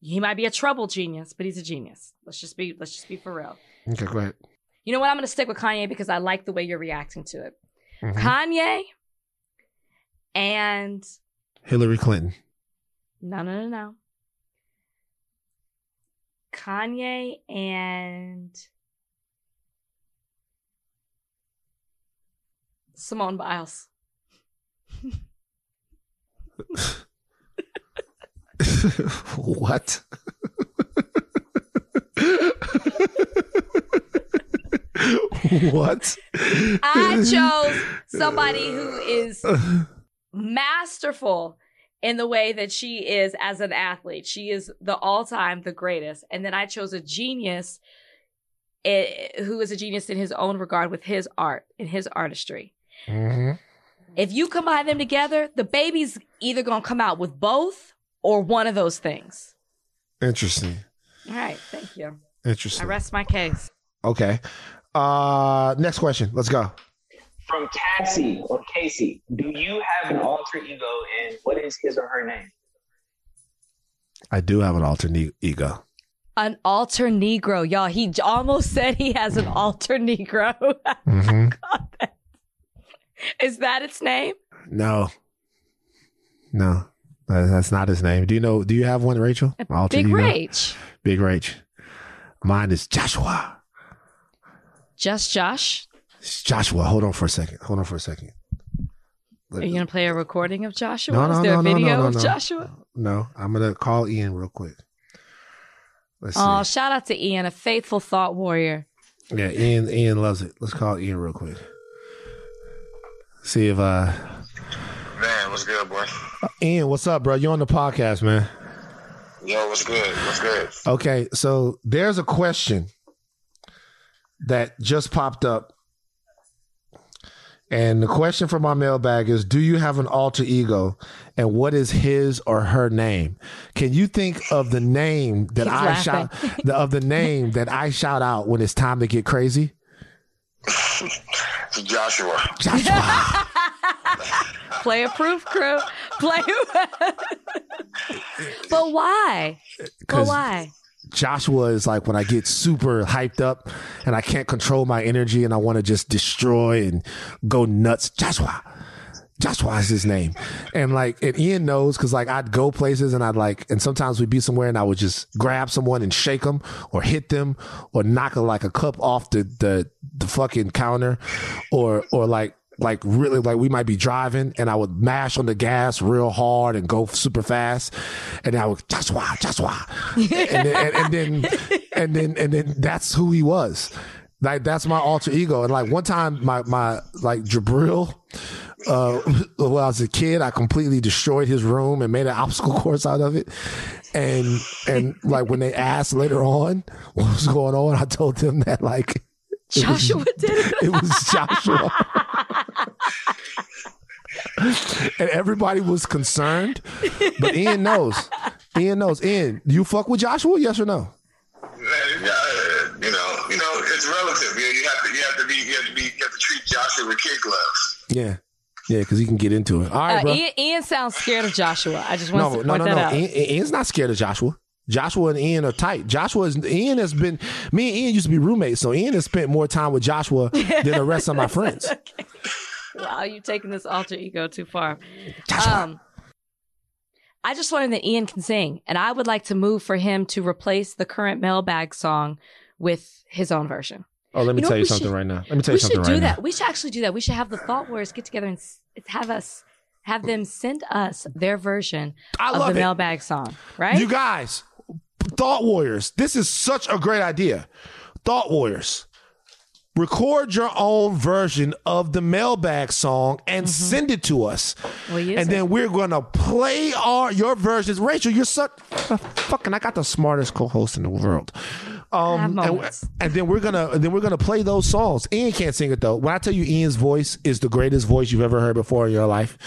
He might be a trouble genius, but he's a genius. Let's just be. Let's just be for real. Okay, go ahead. You know what? I'm going to stick with Kanye because I like the way you're reacting to it. Mhm. Kanye and Hillary Clinton. no, no, no, no. Kanye and Simone Biles. what? what? I chose somebody who is masterful in the way that she is as an athlete. She is the all-time the greatest. And then I chose a genius eh, who is a genius in his own regard with his art and his artistry. Mhm. If you combine them together, the baby's either going to come out with both or one of those things. Interesting. All right, thank you. Interesting. I rest my case. Okay. Uh, next question. Let's go. From Cassie or Casey, do you have an alter ego and what is his or her name? I do have an alternate ego. An alter Negro, y'all. He almost said he has an alter Negro. hmm Is that its name? No. No. That's not his name. Do you know? Do you have one, Rachel? Alter Big ego? Rage. Big Rach. Mine is Joshua. Just Josh. It's Joshua. Hold on for a second. Hold on for a second. Are you gonna play a recording of Joshua? No, no, Is there no, a no, video no, no, of no. Joshua? No, I'm gonna call Ian real quick. Let's see. Oh, shout out to Ian, a faithful thought warrior. yeah, Ian. Ian loves it. Let's call Ian real quick. See if uh, Man, what's good, boy? Ian, what's up, bro? You on the podcast, man? Yo, what's good? What's good? Okay, so there's a question that just popped up. And the question from my mailbag is Do you have an alter ego? And what is his or her name? Can you think of the name that He's I laughing. shout the, of the name that I shout out when it's time to get crazy? Joshua. Joshua. Play a proof crew. Play. but why? But why? Joshua is like when I get super hyped up and I can't control my energy and I want to just destroy and go nuts. Joshua. Joshua is his name. And like, and Ian knows because like I'd go places and I'd like, and sometimes we'd be somewhere and I would just grab someone and shake them or hit them or knock a, like a cup off the, the, the fucking counter or, or like, like really like we might be driving and I would mash on the gas real hard and go super fast and I would Joshua Joshua and then, and, and then and then and then that's who he was Like that's my alter ego. And like one time, my my like Jabril, uh, when I was a kid, I completely destroyed his room and made an obstacle course out of it. And and like when they asked later on what was going on, I told them that like it was- Joshua did it. it was Joshua. and everybody was concerned. But Ian knows. Ian knows. Ian, do you fuck with Joshua? Yes or no? Man, uh, you know, you know, it's relative. You, you have to, you have to be, you have to be, you have to treat Joshua with kid gloves. Yeah. Yeah, because he can get into it. All right, Uh, bro. Ian, Ian sounds scared of Joshua. I just want no, to no, point no, that no. out. Ian, Ian's not scared of Joshua. Joshua and Ian are tight. Joshua is Ian has been me and Ian used to be roommates, so Ian has spent more time with Joshua than the rest of my friends. Wow, you taking this alter ego too far. Um, I just learned that Ian can sing, and I would like to move for him to replace the current mailbag song with his own version. oh, let me you know tell you something should- right now. Let me tell you something right. now. We should do that. We should actually do that. We should have the Thought Warriors get together and have us have them send us their version I of love the it. mailbag song. Right? You guys, Thought Warriors, this is such a great idea. Thought Warriors, record your own version of the mailbag song and send it to us. We'll and it. then we're gonna play our your versions. Rachel, you're such fucking. I got the smartest co-host in the world. Um, and, and then we're gonna and then we're gonna play those songs. Ian can't sing it though. When I tell you, Ian's voice is the greatest voice you've ever heard before in your life.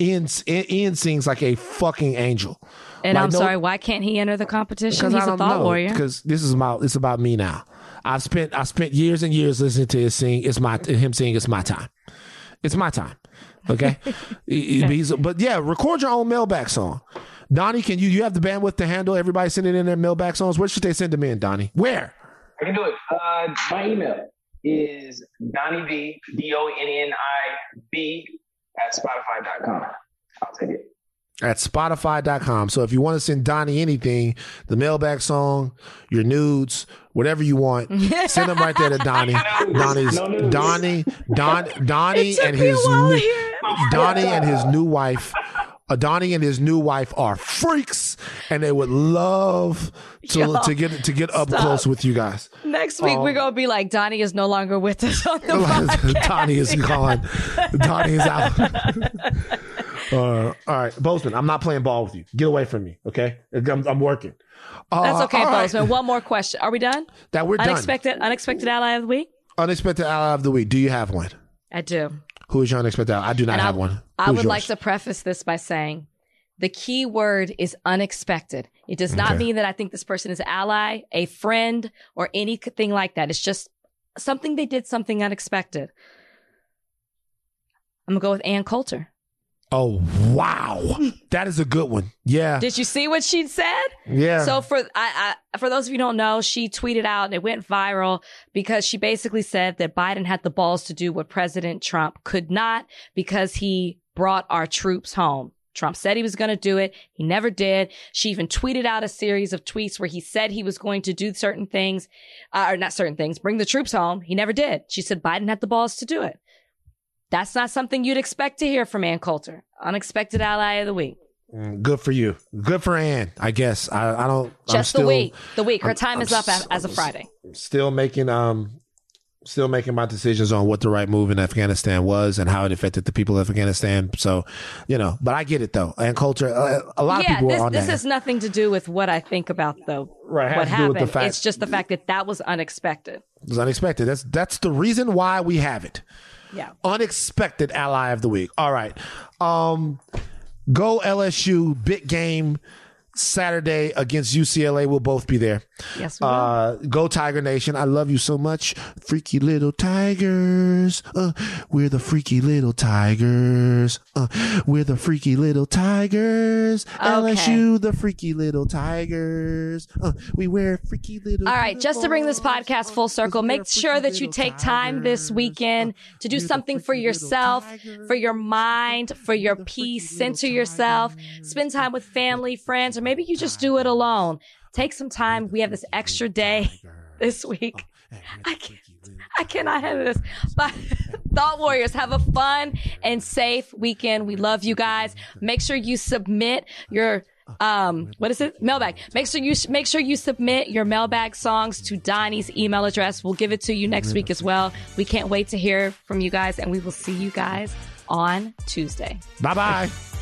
Ian, Ian sings like a fucking angel. and Like, I'm no- sorry, why can't he enter the competition? He's a thought know. warrior. Because this is about it's about me now. I've spent I spent years and years listening to his sing. It's my him sing. It's my time. It's my time. Okay. He- he's- but yeah, record your own mailback song. Donnie, can you you have the bandwidth to handle everybody sending in their mailback songs? Where should they send them in, Donnie? Where? I can do it. Uh, my email is Donnie B D O N N I B at Spotify.com. I'll take it. At Spotify.com. So if you want to send Donnie anything, the mailbag song, your nudes, whatever you want, send them right there to Donnie. nudes. Donnie's No. Donnie, Don, Donnie and his new. Donnie and his new wife. Uh, Donnie and his new wife are freaks, and they would love to Yo, to get to get up stop. close with you guys. Next week we're gonna be like Donnie is no longer with us on the podcast. Donnie is gone. Donnie is out. uh, all right, Bozeman, I'm not playing ball with you. Get away from me, okay? I'm, I'm working. Uh, That's okay, all right. Bozeman. One more question. Are we done? That we're done. Unexpected, unexpected ally of the week. Unexpected ally of the week. Do you have one? I do. Who is your unexpected ally? I do not And have I, one. I would like to preface this by saying the key word is unexpected. It does not Okay. mean that I think this person is an ally, a friend, or anything like that. It's just something they did something unexpected. I'm gonna go with Ann Coulter. Oh wow, that is a good one. Yeah, Did you see what she said? yeah. So for I, I for those of you who don't know, she tweeted out and it went viral because she basically said that Biden had the balls to do what President Trump could not because he brought our troops home. Trump said he was going to do it. He never did. She even tweeted out a series of tweets where he said he was going to do certain things, uh, or not certain things, bring the troops home. He never did. She said Biden had the balls to do it. That's not something you'd expect to hear from Ann Coulter. Unexpected ally of the week. Mm, good for you. Good for Ann. I guess I, I don't. I'm Just still, the week. The week. Her I'm- time I'm is up as, s- as of Friday. Still making um, still making my decisions on what the right move in Afghanistan was and how it affected the people of Afghanistan. So, you know, but I get it though. Ann Coulter. Uh, a lot yeah, of people this, are on this that. has nothing to do with what I think about the Right, what happened. the fact- it's just the fact that that was unexpected. It was unexpected. That's that's the reason why we have it. Yeah. unexpected ally of the week. All right. Um go LSU big game Saturday against UCLA. We'll both be there. Yes, we will. Uh, go Tiger Nation. I love you so much. Freaky little tigers. Uh, we're the freaky little tigers. Uh, we're the freaky little tigers. LSU, the freaky little tigers. Uh, we wear freaky little. All right, just to bring this podcast full circle, make sure that you take time this weekend to do something for yourself, for your mind, for your peace, center yourself, spend time with family, friends, maybe you just do it alone. Take some time. We have this extra day this week. I can't. I cannot handle this. But Thought Warriors, have a fun and safe weekend. We love you guys. Make sure you submit your Um, what is it? Mailbag. Make sure you make sure you submit your mailbag songs to Donnie's email address. We'll give it to you next week as well. We can't wait to hear from you guys, and we will see you guys on Tuesday. Bye bye.